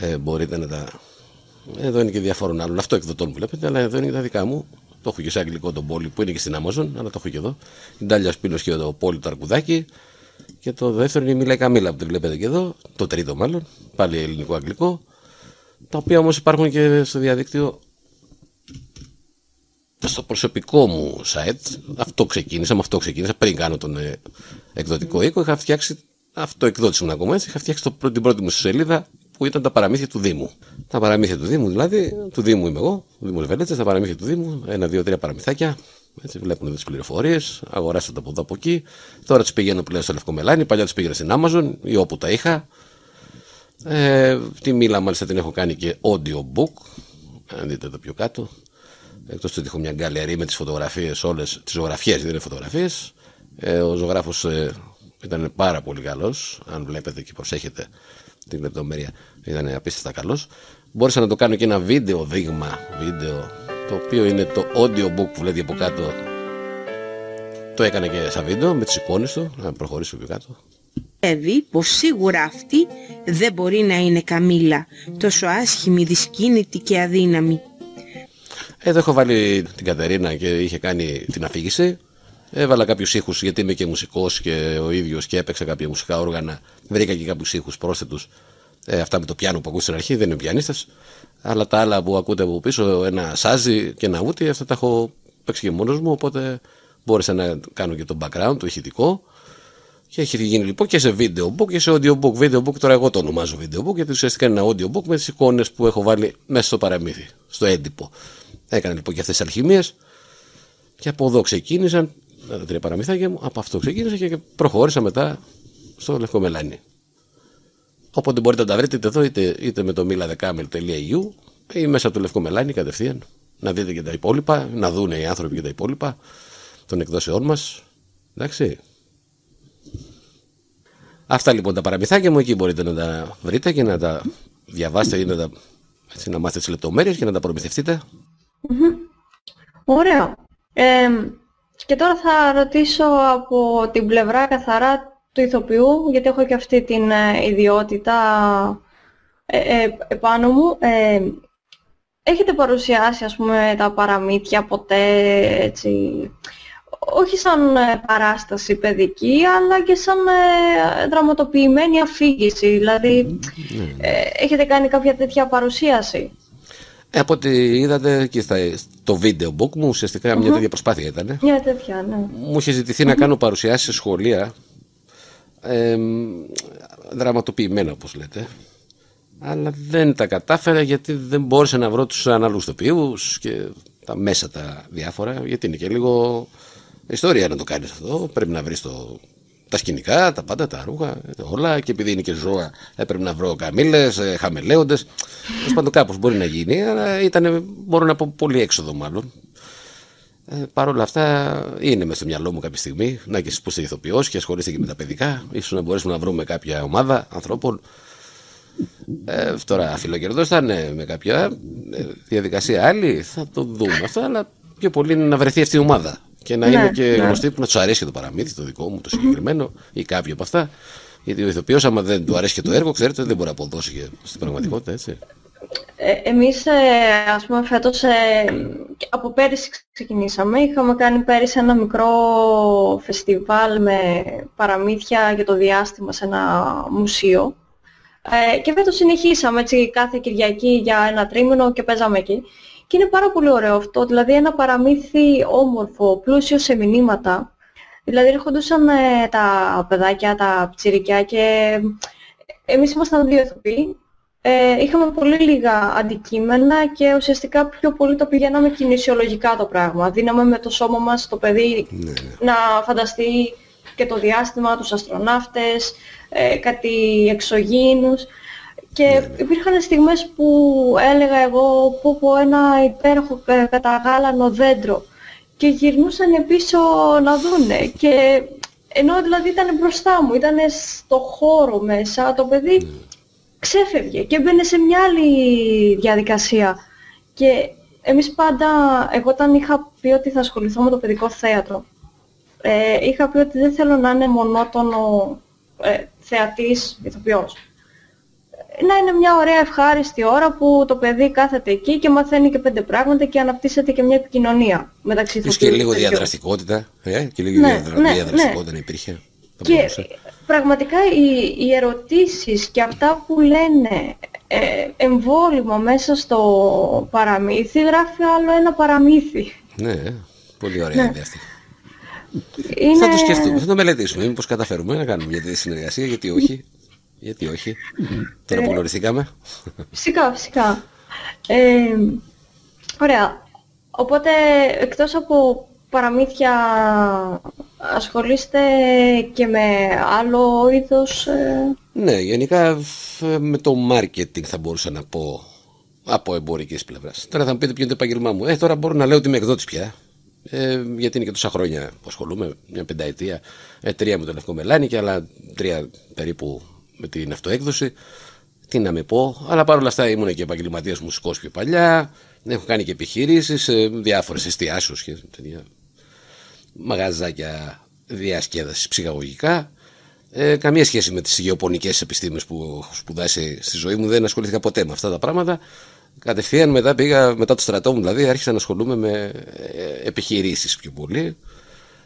ε, μπορείτε να τα... Εδώ είναι και διαφόρων άλλων. Αυτό εκδοτών που βλέπετε, αλλά εδώ είναι και τα δικά μου. Το έχω και σε αγγλικό τον πόλη που είναι και στην Amazon, αλλά το έχω και εδώ. Η Ντάλια Σπίνος και το πόλη το αρκουδάκι. Και το δεύτερο είναι η Μίλα Καμίλα που τη βλέπετε και εδώ. Το τρίτο μάλλον. Πάλι ελληνικό-αγγλικό. Τα οποία όμως υπάρχουν και στο διαδίκτυο στο προσωπικό μου site, αυτό ξεκίνησα, με αυτό ξεκίνησα πριν κάνω τον ε, εκδοτικό οίκο, είχα φτιάξει, αυτό εκδότηση μου ακόμα έτσι, είχα φτιάξει το, πρώτη- την πρώτη μου σελίδα που ήταν τα παραμύθια του Δήμου. Τα παραμύθια του Δήμου δηλαδή, του Δήμου είμαι εγώ, του Δήμου Λεβένετσε, τα παραμύθια του Δήμου, ένα, δύο, τρία παραμυθάκια, Έτσι, βλέπουν τις πληροφορίες, αγοράσατε από εδώ από εκεί. Τώρα τι πηγαίνω πλέον στο Λευκό Μελάνι. Παλιά τι πήγαινα στην Amazon ή όπου τα είχα. Ε, τη μίλα μάλιστα την έχω κάνει και audiobook. Αν δείτε το πιο κάτω. Εκτός ότι έχω μια γκαλερί με τις φωτογραφίες όλες, τις ζωγραφιές, δεν είναι φωτογραφίες. Ε, ο ζωγράφος ε, ήταν πάρα πολύ καλός. Αν βλέπετε και προσέχετε την λεπτομέρεια, ήταν απίστευτα καλός. Μπόρεσα να το κάνω και ένα βίντεο δείγμα, βίντεο, το οποίο είναι το audiobook που βλέπει από κάτω. Το έκανα και σαν βίντεο με τις εικόνες του, να προχωρήσω πιο κάτω. Πιστεύει πως σίγουρα αυτή δεν μπορεί να είναι Καμίλα, τόσο άσχημη, δυσκίνητη και αδύναμη. Εδώ έχω βάλει την Κατερίνα και είχε κάνει την αφήγηση. Έβαλα κάποιους ήχους γιατί είμαι και μουσικός και ο ίδιος και έπαιξα κάποια μουσικά όργανα. Βρήκα και κάποιους ήχους πρόσθετους ε, αυτά με το πιάνο που ακούω στην αρχή, δεν είναι πιανίστας. Αλλά τα άλλα που ακούτε από πίσω, ένα σάζι και ένα ούτι, αυτά τα έχω παίξει και μόνος μου. Οπότε μπόρεσα να κάνω και το background, το ηχητικό. Και έχει γίνει λοιπόν και σε video book και σε audio book. Video book τώρα εγώ το ονομάζω video book γιατί ουσιαστικά είναι ένα audio book με τις εικόνες που έχω βάλει μέσα στο παραμύθι, στο έντυπο. Έκανα λοιπόν και αυτές τις αλχημίες και από εδώ ξεκίνησαν τα τρία παραμυθάκια μου. Από αυτό ξεκίνησα και προχώρησα μετά στο Λευκό Μελάνι. Οπότε μπορείτε να τα βρείτε είτε εδώ είτε, είτε με το miladecamel.eu ή μέσα από το Λευκό Μελάνι κατευθείαν. Να δείτε και τα υπόλοιπα, να δουν οι άνθρωποι και τα υπόλοιπα των εκδόσεών μας. Εντάξει. Αυτά λοιπόν τα παραμυθάκια μου, εκεί μπορείτε να τα βρείτε και να τα διαβάσετε ή να, τα, έτσι, να μάθετε τις λεπτομέρειες και να τα προμηθευτείτε. Ωραίο. Ε, και τώρα θα ρωτήσω από την πλευρά καθαρά του ηθοποιού, γιατί έχω και αυτή την ε, ιδιότητα ε, ε, επάνω μου. Ε, έχετε παρουσιάσει, ας πούμε, τα παραμύθια ποτέ, έτσι, όχι σαν παράσταση παιδική, αλλά και σαν δραματοποιημένη αφήγηση. Δηλαδή, ναι. έχετε κάνει κάποια τέτοια παρουσίαση; Ε, από ό,τι είδατε και στο βίντεο book μου, ουσιαστικά μια τέτοια προσπάθεια ήταν. Μια τέτοια, ναι. Μου είχε ζητηθεί να κάνω παρουσιάσεις σε σχολεία ε, δραματοποιημένα όπως λέτε αλλά δεν τα κατάφερα γιατί δεν μπόρεσα να βρω τους ανάλογους τοπίους και τα μέσα τα διάφορα γιατί είναι και λίγο ιστορία να το κάνεις αυτό πρέπει να βρεις το, τα σκηνικά, τα πάντα, τα ρούχα, όλα και επειδή είναι και ζώα έπρεπε να βρω καμίλες, ε, χαμελέοντες τέλος πάντων κάπως μπορεί να γίνει αλλά ήταν, μπορώ να πω πολύ έξοδο μάλλον ε, Παρ' όλα αυτά είναι μέσα στο μυαλό μου κάποια στιγμή να και που είστε ηθοποιός και ασχολείστε και με τα παιδικά. ίσως να μπορέσουμε να βρούμε κάποια ομάδα ανθρώπων. Ε, τώρα αφιλοκερδό θα είναι με κάποια ε, διαδικασία άλλη, θα το δούμε αυτό, αλλά πιο πολύ είναι να βρεθεί αυτή η ομάδα. Και να ναι, είναι και ναι. γνωστή που να του αρέσει και το παραμύθι, το δικό μου, το συγκεκριμένο ή κάποιο από αυτά. Γιατί ο ηθοποιός, άμα δεν του αρέσει και το έργο, ξέρετε, δεν μπορεί να αποδώσει και στην πραγματικότητα, έτσι. Ε, εμείς, ε, ας πούμε, φέτος, ε, από πέρυσι ξεκινήσαμε. Είχαμε κάνει πέρυσι ένα μικρό φεστιβάλ με παραμύθια για το διάστημα σε ένα μουσείο. Ε, και φέτος συνεχίσαμε έτσι κάθε Κυριακή για ένα τρίμηνο και παίζαμε εκεί. Και είναι πάρα πολύ ωραίο αυτό, δηλαδή ένα παραμύθι όμορφο, πλούσιο σε μηνύματα. Δηλαδή έρχονταν τα παιδάκια, τα ψηρικιά και εμείς ήμασταν δύο ηθοποιοί ε, είχαμε πολύ λίγα αντικείμενα και ουσιαστικά πιο πολύ το πηγαίναμε κινησιολογικά το πράγμα. Δίναμε με το σώμα μας το παιδί ναι. να φανταστεί και το διάστημα, τους αστροναύτες, ε, κάτι εξωγήινους. Και ναι, ναι. υπήρχαν στιγμές που έλεγα εγώ που πω ένα υπέροχο ε, καταγάλανο δέντρο και γυρνούσαν πίσω να δούνε και ενώ δηλαδή ήταν μπροστά μου, ήταν στο χώρο μέσα, το παιδί ναι ξέφευγε και έμπαινε σε μια άλλη διαδικασία. Και εμείς πάντα, εγώ όταν είχα πει ότι θα ασχοληθώ με το παιδικό θέατρο, ε, είχα πει ότι δεν θέλω να είναι μονότονο ε, θεατής ηθοποιός. Να είναι μια ωραία ευχάριστη ώρα που το παιδί κάθεται εκεί και μαθαίνει και πέντε πράγματα και αναπτύσσεται και μια επικοινωνία μεταξύ τους. Και λίγο διαδραστικότητα, ε, και λίγο ναι, ναι, διαδραστικότητα ναι. υπήρχε. Και πραγματικά οι, οι ερωτήσεις και αυτά που λένε ε, εμβόλυμα μέσα στο παραμύθι γράφει άλλο ένα παραμύθι. Ναι, πολύ ωραία ναι. ιδέα αυτή. Είναι... Θα το σκεφτούμε, θα το μελετήσουμε. Μήπως καταφέρουμε να κάνουμε για τη συνεργασία, γιατί όχι. Γιατί όχι; Τώρα που ε, γνωριστήκαμε. Φυσικά, φυσικά. Ε, ωραία. Οπότε, εκτός από παραμύθια ασχολείστε και με άλλο είδος... Ε... Ναι, γενικά ε, με το marketing θα μπορούσα να πω από εμπορικής πλευράς. Τώρα θα μου πείτε ποιο είναι το επάγγελμά μου. Ε, τώρα μπορώ να λέω ότι είμαι εκδότης πια. Ε, γιατί είναι και τόσα χρόνια που ασχολούμαι, μια πενταετία. Ε, τρία με το Λευκό Μελάνι και άλλα τρία περίπου με την αυτοέκδοση. Τι να με πω, αλλά παρόλα αυτά ήμουν και επαγγελματίας μουσικός πιο παλιά. Έχω κάνει και επιχειρήσεις σε διάφορες εστιάσεις και τέτοια μαγαζάκια διασκέδασης ψυχαγωγικά. Ε, καμία σχέση με τις γεωπονικές επιστήμες που έχω σπουδάσει στη ζωή μου. Δεν ασχολήθηκα ποτέ με αυτά τα πράγματα. Κατευθείαν μετά πήγα, μετά το στρατό μου δηλαδή, άρχισα να ασχολούμαι με ε, επιχειρήσεις πιο πολύ.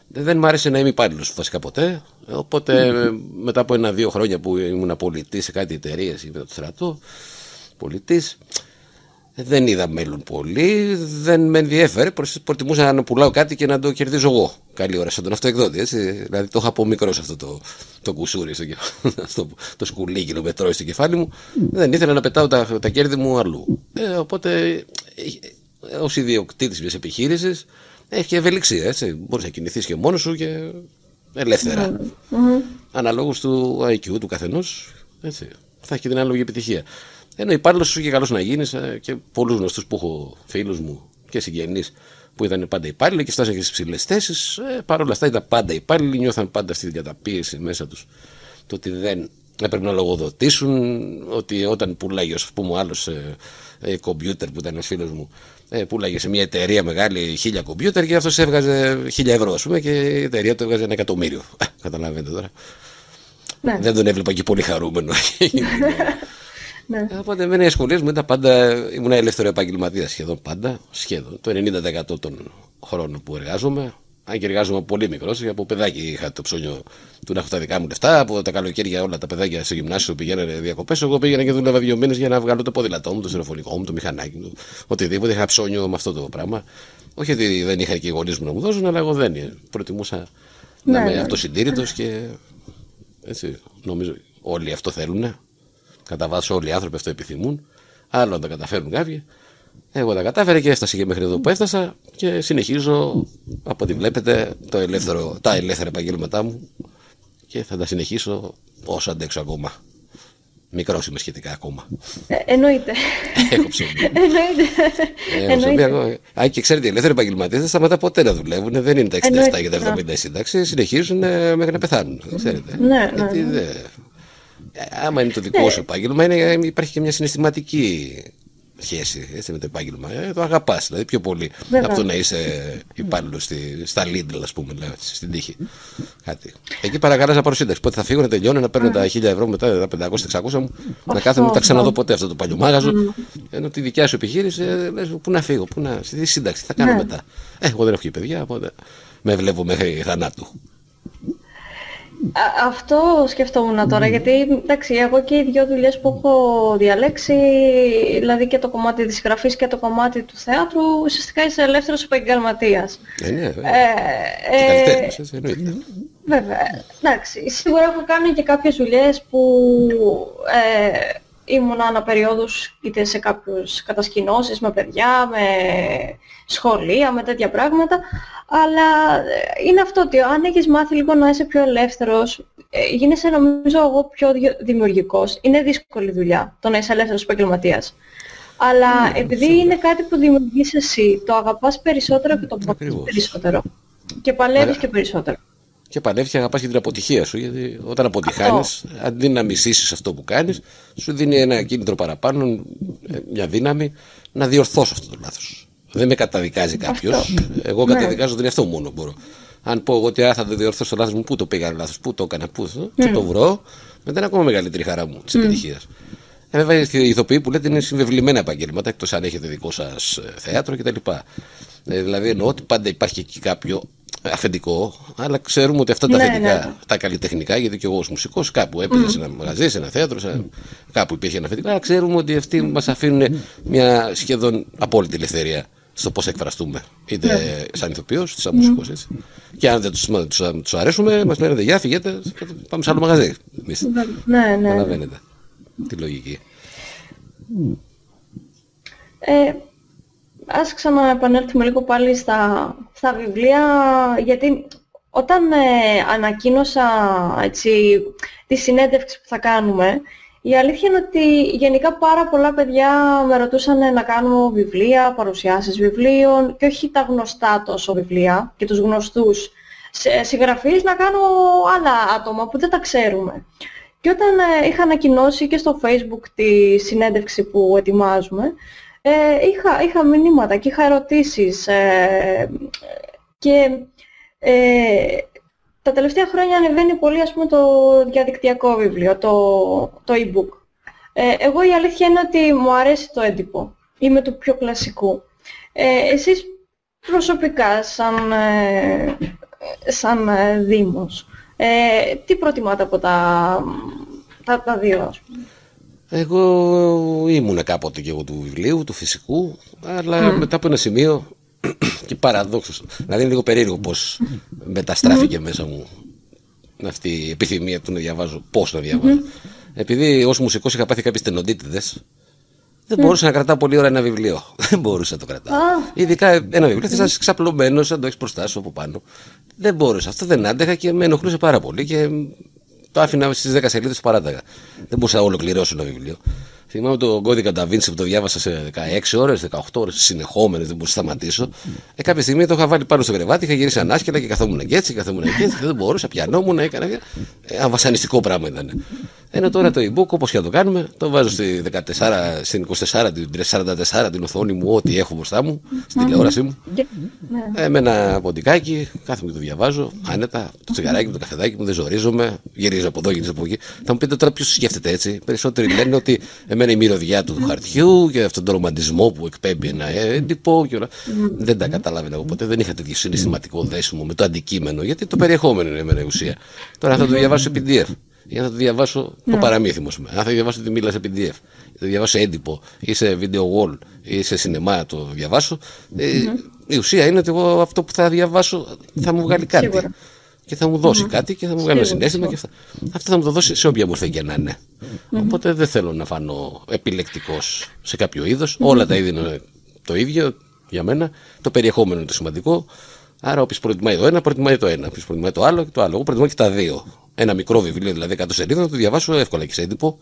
Δεν μ' άρεσε να είμαι υπάλληλο βασικά ποτέ. Οπότε μετά από ένα-δύο χρόνια που ήμουν πολιτής σε κάτι εταιρείες ή μετά το στρατό, πολιτής, δεν είδα μέλλον πολύ, δεν με ενδιέφερε. Προτιμούσα να πουλάω κάτι και να το κερδίζω εγώ. Καλή ώρα, σαν τον αυτοεκδότη. Έτσι. Δηλαδή το είχα από μικρός αυτό το, το κουσούρι, στο, [laughs] αυτό, το σκουλίκι, το μετρώει στο κεφάλι μου. Δεν ήθελα να πετάω τα, τα κέρδη μου αλλού. Ε, οπότε, ε, ως ιδιοκτήτης μιας επιχείρησης, έχει και ευελιξία. Έτσι. Μπορείς να κινηθείς και μόνος σου και ελεύθερα. Mm-hmm. Αναλόγως του IQ του καθενός. Θα έχει την ανάλογη επιτυχία. Ενώ υπάλληλος σου και καλός να γίνεις ε, και πολλούς γνωστούς που έχω φίλους μου και συγγενείς που ήταν πάντα υπάλληλοι και φτάσαν και στις ψηλές θέσεις. Ε, Παρ' όλα αυτά ήταν πάντα υπάλληλοι, νιώθαν πάντα αυτή την καταπίεση μέσα τους. Το ότι δεν έπρεπε να λογοδοτήσουν, ότι όταν πουλάγε, ας πούμε, άλλος ε, ε, κομπιούτερ που ήταν ένας φίλος μου, ε, πουλάγε σε μια εταιρεία μεγάλη χίλια κομπιούτερ και αυτός έβγαζε χίλια ευρώ, ας πούμε, και η εταιρεία του έβγαζε ένα εκατομμύριο. [laughs] Καταλαβαίνετε τώρα. Ναι. Δεν τον έβλεπα και πολύ χαρούμενο. [laughs] Ναι. Οπότε εμένα οι σχολές μου ήταν πάντα, ήμουν ελεύθερο επαγγελματίας σχεδόν πάντα, σχεδόν το 90% των χρόνων που εργάζομαι. Αν και εργάζομαι πολύ μικρός, από παιδάκι είχα το ψώνιο του να έχω τα δικά μου λεφτά. Από τα καλοκαίρια όλα τα παιδάκια στο γυμνάσιο πηγαίνανε διακοπές. Εγώ πήγαινα και δούλευα δύο μήνες για να βγάλω το ποδηλατό μου, το στερεοφωνικό μου, το μηχανάκι μου, οτιδήποτε. Είχα ψώνιο με αυτό το πράγμα. Όχι ότι δεν είχα και οι γονείς μου να μου δώσουν, αλλά εγώ δεν προτιμούσα ναι, να είμαι ναι. αυτοσυντήρητος και έτσι νομίζω όλοι αυτό θέλουν. Κατά βάση όλοι οι άνθρωποι αυτό επιθυμούν. Άλλο να τα καταφέρουν κάποιοι. Εγώ τα κατάφερα και έφτασα και μέχρι εδώ που έφτασα και συνεχίζω από ό,τι βλέπετε το ελεύθερο, τα ελεύθερα επαγγέλματά μου και θα τα συνεχίσω όσο αντέξω ακόμα. Μικρός είμαι σχετικά ακόμα. Ε, εννοείται. Έχω ψωμί. [laughs] εννοείται. Έχω ψωμί. Αν και ξέρετε, οι ελεύθεροι επαγγελματίες δεν σταματά ποτέ να δουλεύουν. Δεν είναι τα 67 και τα 70 σύνταξη. Συνεχίζουν ε, μέχρι να πεθάνουν. Ξέρετε. Ναι, ναι. Γιατί ναι. δεν άμα είναι το δικό ναι. σου επάγγελμα, είναι, υπάρχει και μια συναισθηματική σχέση έτσι, με το επάγγελμα. Ε, το αγαπάς δηλαδή πιο πολύ Βέβαια. από το να είσαι υπάλληλος στα Lidl, ας πούμε, λέω, στην τύχη. Κάτι. Εκεί παρακαλά να πάρω σύνταξη. Πότε θα φύγω, να τελειώνω, να παίρνω τα 1000 ευρώ μετά, τα 500-600 μου, να κάθομαι, να τα ξαναδώ ποτέ αυτό το παλιό μάγαζο. Ενώ τη δικιά σου επιχείρηση, ε, λες, πού να φύγω, πού να, στη σύνταξη, θα κάνω ναι. μετά. Ε, εγώ δεν έχω και παιδιά, οπότε με βλέπω μέχρι θανάτου αυτό σκεφτόμουν τώρα, γιατί εντάξει, εγώ και οι δύο δουλειές που έχω διαλέξει, δηλαδή και το κομμάτι της γραφής και το κομμάτι του θεάτρου, ουσιαστικά είσαι ελεύθερος επαγγελματίας. Ε, ναι, βέβαια. Ε, ε, βέβαια. Εντάξει, σίγουρα έχω κάνει και κάποιες δουλειές που ε, ήμουν αναπεριόδους είτε σε κάποιους κατασκηνώσεις με παιδιά, με σχολεία, με τέτοια πράγματα. Αλλά ε, είναι αυτό ότι αν έχεις μάθει λίγο να είσαι πιο ελεύθερος, ε, γίνεσαι νομίζω εγώ πιο δημιουργικός. Είναι δύσκολη δουλειά το να είσαι ελεύθερος επαγγελματίας. Αλλά ναι, επειδή είναι κάτι που δημιουργείς εσύ, το αγαπάς περισσότερο και το προτείνεις περισσότερο. Και παλεύεις και περισσότερο και παλεύει και αγαπάς και την αποτυχία σου. Γιατί όταν αποτυχάνεις, αντί να μισήσεις αυτό που κάνεις, σου δίνει ένα κίνητρο παραπάνω, ε, μια δύναμη να διορθώσω αυτό το λάθος. Δεν με καταδικάζει κάποιος. Εγώ ναι. καταδικάζω τον εαυτό μου μόνο μπορώ. Αν πω εγώ ότι θα το διορθώσω το λάθος μου, πού το πήγα λάθος, πού το έκανα, πού το, mm. το βρω, μετά είναι ακόμα μεγαλύτερη χαρά μου της mm. επιτυχίας. Ε, βέβαια, οι ηθοποιοί που λέτε είναι συμβεβλημένα επαγγέλματα, εκτός αν έχετε δικό σας ε, θέατρο κτλ. Ε, δηλαδή εννοώ ότι πάντα υπάρχει εκεί κάποιο αφεντικό, αλλά ξέρουμε ότι αυτά τα ναι, αφεντικά, ναι. τα καλλιτεχνικά, γιατί και εγώ ως μουσικός κάπου έπαιζα mm. σε ένα μαγαζί, σε ένα θέατρο, σε, κάπου υπήρχε ένα αφεντικό, αλλά ξέρουμε ότι αυτοί μας αφήνουν μια σχεδόν απόλυτη ελευθερία στο πώς εκφραστούμε. Είτε ναι. σαν ηθοποιός, είτε σαν μουσικός. Έτσι. Και αν δεν του αρέσουμε, μας λένε Γεια, φυγέτε, πάμε σε άλλο μαγαζί. Εμείς. Ναι, ναι. Καταλαβαίνετε τη λογική. Ε, ας ξαναεπανέλθουμε λίγο πάλι στα, στα βιβλία, γιατί όταν ε, ανακοίνωσα έτσι, τη συνέντευξη που θα κάνουμε, η αλήθεια είναι ότι γενικά πάρα πολλά παιδιά με ρωτούσαν να κάνω βιβλία, παρουσιάσεις βιβλίων και όχι τα γνωστά τόσο βιβλία και τους γνωστούς συγγραφείς να κάνω άλλα άτομα που δεν τα ξέρουμε. Και όταν ε, είχα ανακοινώσει και στο facebook τη συνέντευξη που ετοιμάζουμε, ε, είχα, είχα μηνύματα και είχα ερωτήσεις ε, και ε, τα τελευταία χρόνια ανεβαίνει πολύ ας πούμε το διαδικτυακό βιβλίο, το, το e-book. Ε, εγώ η αλήθεια είναι ότι μου αρέσει το έντυπο. Είμαι του πιο κλασικού. Ε, εσείς προσωπικά σαν, ε, σαν ε, Δήμος, ε, τι προτιμάτε από τα, τα, τα δύο ας πούμε; Εγώ ήμουν κάποτε και εγώ του βιβλίου, του φυσικού, αλλά μετά από ένα σημείο [clears throat] και παραδόξως. Δηλαδή είναι λίγο περίεργο πώς μεταστράφηκε μέσα μου αυτή η επιθυμία του να διαβάζω. Πώς να διαβάζω. Επειδή ως μουσικός είχα πάθει κάποιες τενοντίτιδες, δεν μπορούσα να κρατάω πολύ ώρα ένα βιβλίο. [laughs] Δεν μπορούσα να το κρατάω. Ειδικά ένα βιβλίο, θες να είσαι ξαπλωμένος, να το έχεις μπροστά σου από πάνω. Δεν μπορούσα. Αυτό δεν άντεχα και με ενοχλούσε πάρα πολύ και το άφηνα στις 10 σελίδες του παράταγα. Δεν μπορούσα να ολοκληρώσω ένα βιβλίο. Θυμάμαι τον κώδικα Νταβίντσι που το διάβασα σε 16 ώρες, 18 ώρες συνεχόμενες, δεν μπορούσα να σταματήσω. Ε, κάποια στιγμή το είχα βάλει πάνω στο κρεβάτι, είχα γυρίσει ανάσκελα και καθόμουν και έτσι, καθόμουν και έτσι, δεν μπορούσα, πιανόμουν, έκανα. Ε, βασανιστικό πράγμα ήταν. Ενώ τώρα το e-book, όπως και να το κάνουμε, το βάζω στη 14, στην 24, την 44 την οθόνη μου, ό,τι έχω μπροστά μου, στην τηλεόρασή μου. Ε, με ένα ποντικάκι, κάθομαι και το διαβάζω, άνετα, το τσιγαράκι μου, το καφεδάκι μου, δεν ζορίζομαι, γυρίζω από εδώ, γυρίζω από εκεί. Θα μου πείτε τώρα ποιος σκέφτεται έτσι. Περισσότεροι λένε ότι εμένα η μυρωδιά του χαρτιού και αυτόν τον ρομαντισμό που εκπέμπει ένα έντυπο και όλα. Δεν τα καταλάβαινα εγώ ποτέ, δεν είχα τέτοιο συναισθηματικό δέσιμο με το αντικείμενο, γιατί το περιεχόμενο είναι εμένα η ουσία. Τώρα θα το διαβάσω PDF για να το διαβάσω το ναι. παραμύθι μου. Αν θα διαβάσω τη μίλα σε PDF, θα διαβάσω έντυπο ή σε video wall ή σε σινεμά το διαβάσω, ε, η ουσία είναι ότι εγώ αυτό που θα διαβάσω θα μου βγάλει κάτι. Σίγουρα. Και θα μου δώσει κάτι και θα μου βγάλει ένα συνέστημα και αυτά. Αυτό θα μου το δώσει σε όποια μορφή και να είναι. Οπότε δεν θέλω να φανώ επιλεκτικός σε κάποιο είδος. Όλα τα είδη είναι το ίδιο για μένα. Το περιεχόμενο είναι το σημαντικό. Άρα, όποιος προτιμάει το ένα, προτιμάει το ένα. Όποιος προτιμάει το άλλο και το άλλο. Εγώ προτιμάω και τα δύο ένα μικρό βιβλίο, δηλαδή 100 σελίδων, να το διαβάσω εύκολα και σε έντυπο.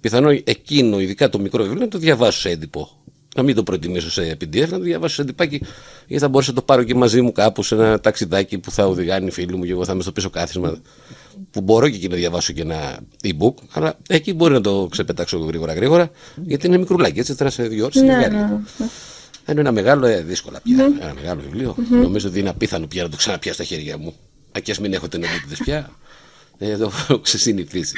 Πιθανό εκείνο, ειδικά το μικρό βιβλίο, να το διαβάσω σε έντυπο. Να μην το προτιμήσω σε PDF, να το διαβάσω σε εντυπάκι, γιατί θα μπορούσα να το πάρω και μαζί μου κάπου σε ένα ταξιδάκι που θα οδηγάνει φίλοι μου και εγώ θα είμαι στο πίσω κάθισμα. Που μπορώ και εκεί να διαβάσω και ένα e-book, αλλά εκεί μπορεί να το ξεπετάξω γρήγορα γρήγορα, γιατί είναι μικρουλάκι, έτσι τώρα σε δύο ώρες. Ναι, ναι, ναι. Είναι ένα μεγάλο, ε, δύσκολα πια. Mm-hmm. Ένα μεγάλο βιβλίο. Mm-hmm. Νομίζω ότι είναι απίθανο πια να το ξαναπιάσω στα χέρια μου. Ακέ μην έχω τενοντίτιδε πια. Ε, το έχω [laughs] ξεσυνηθίσει.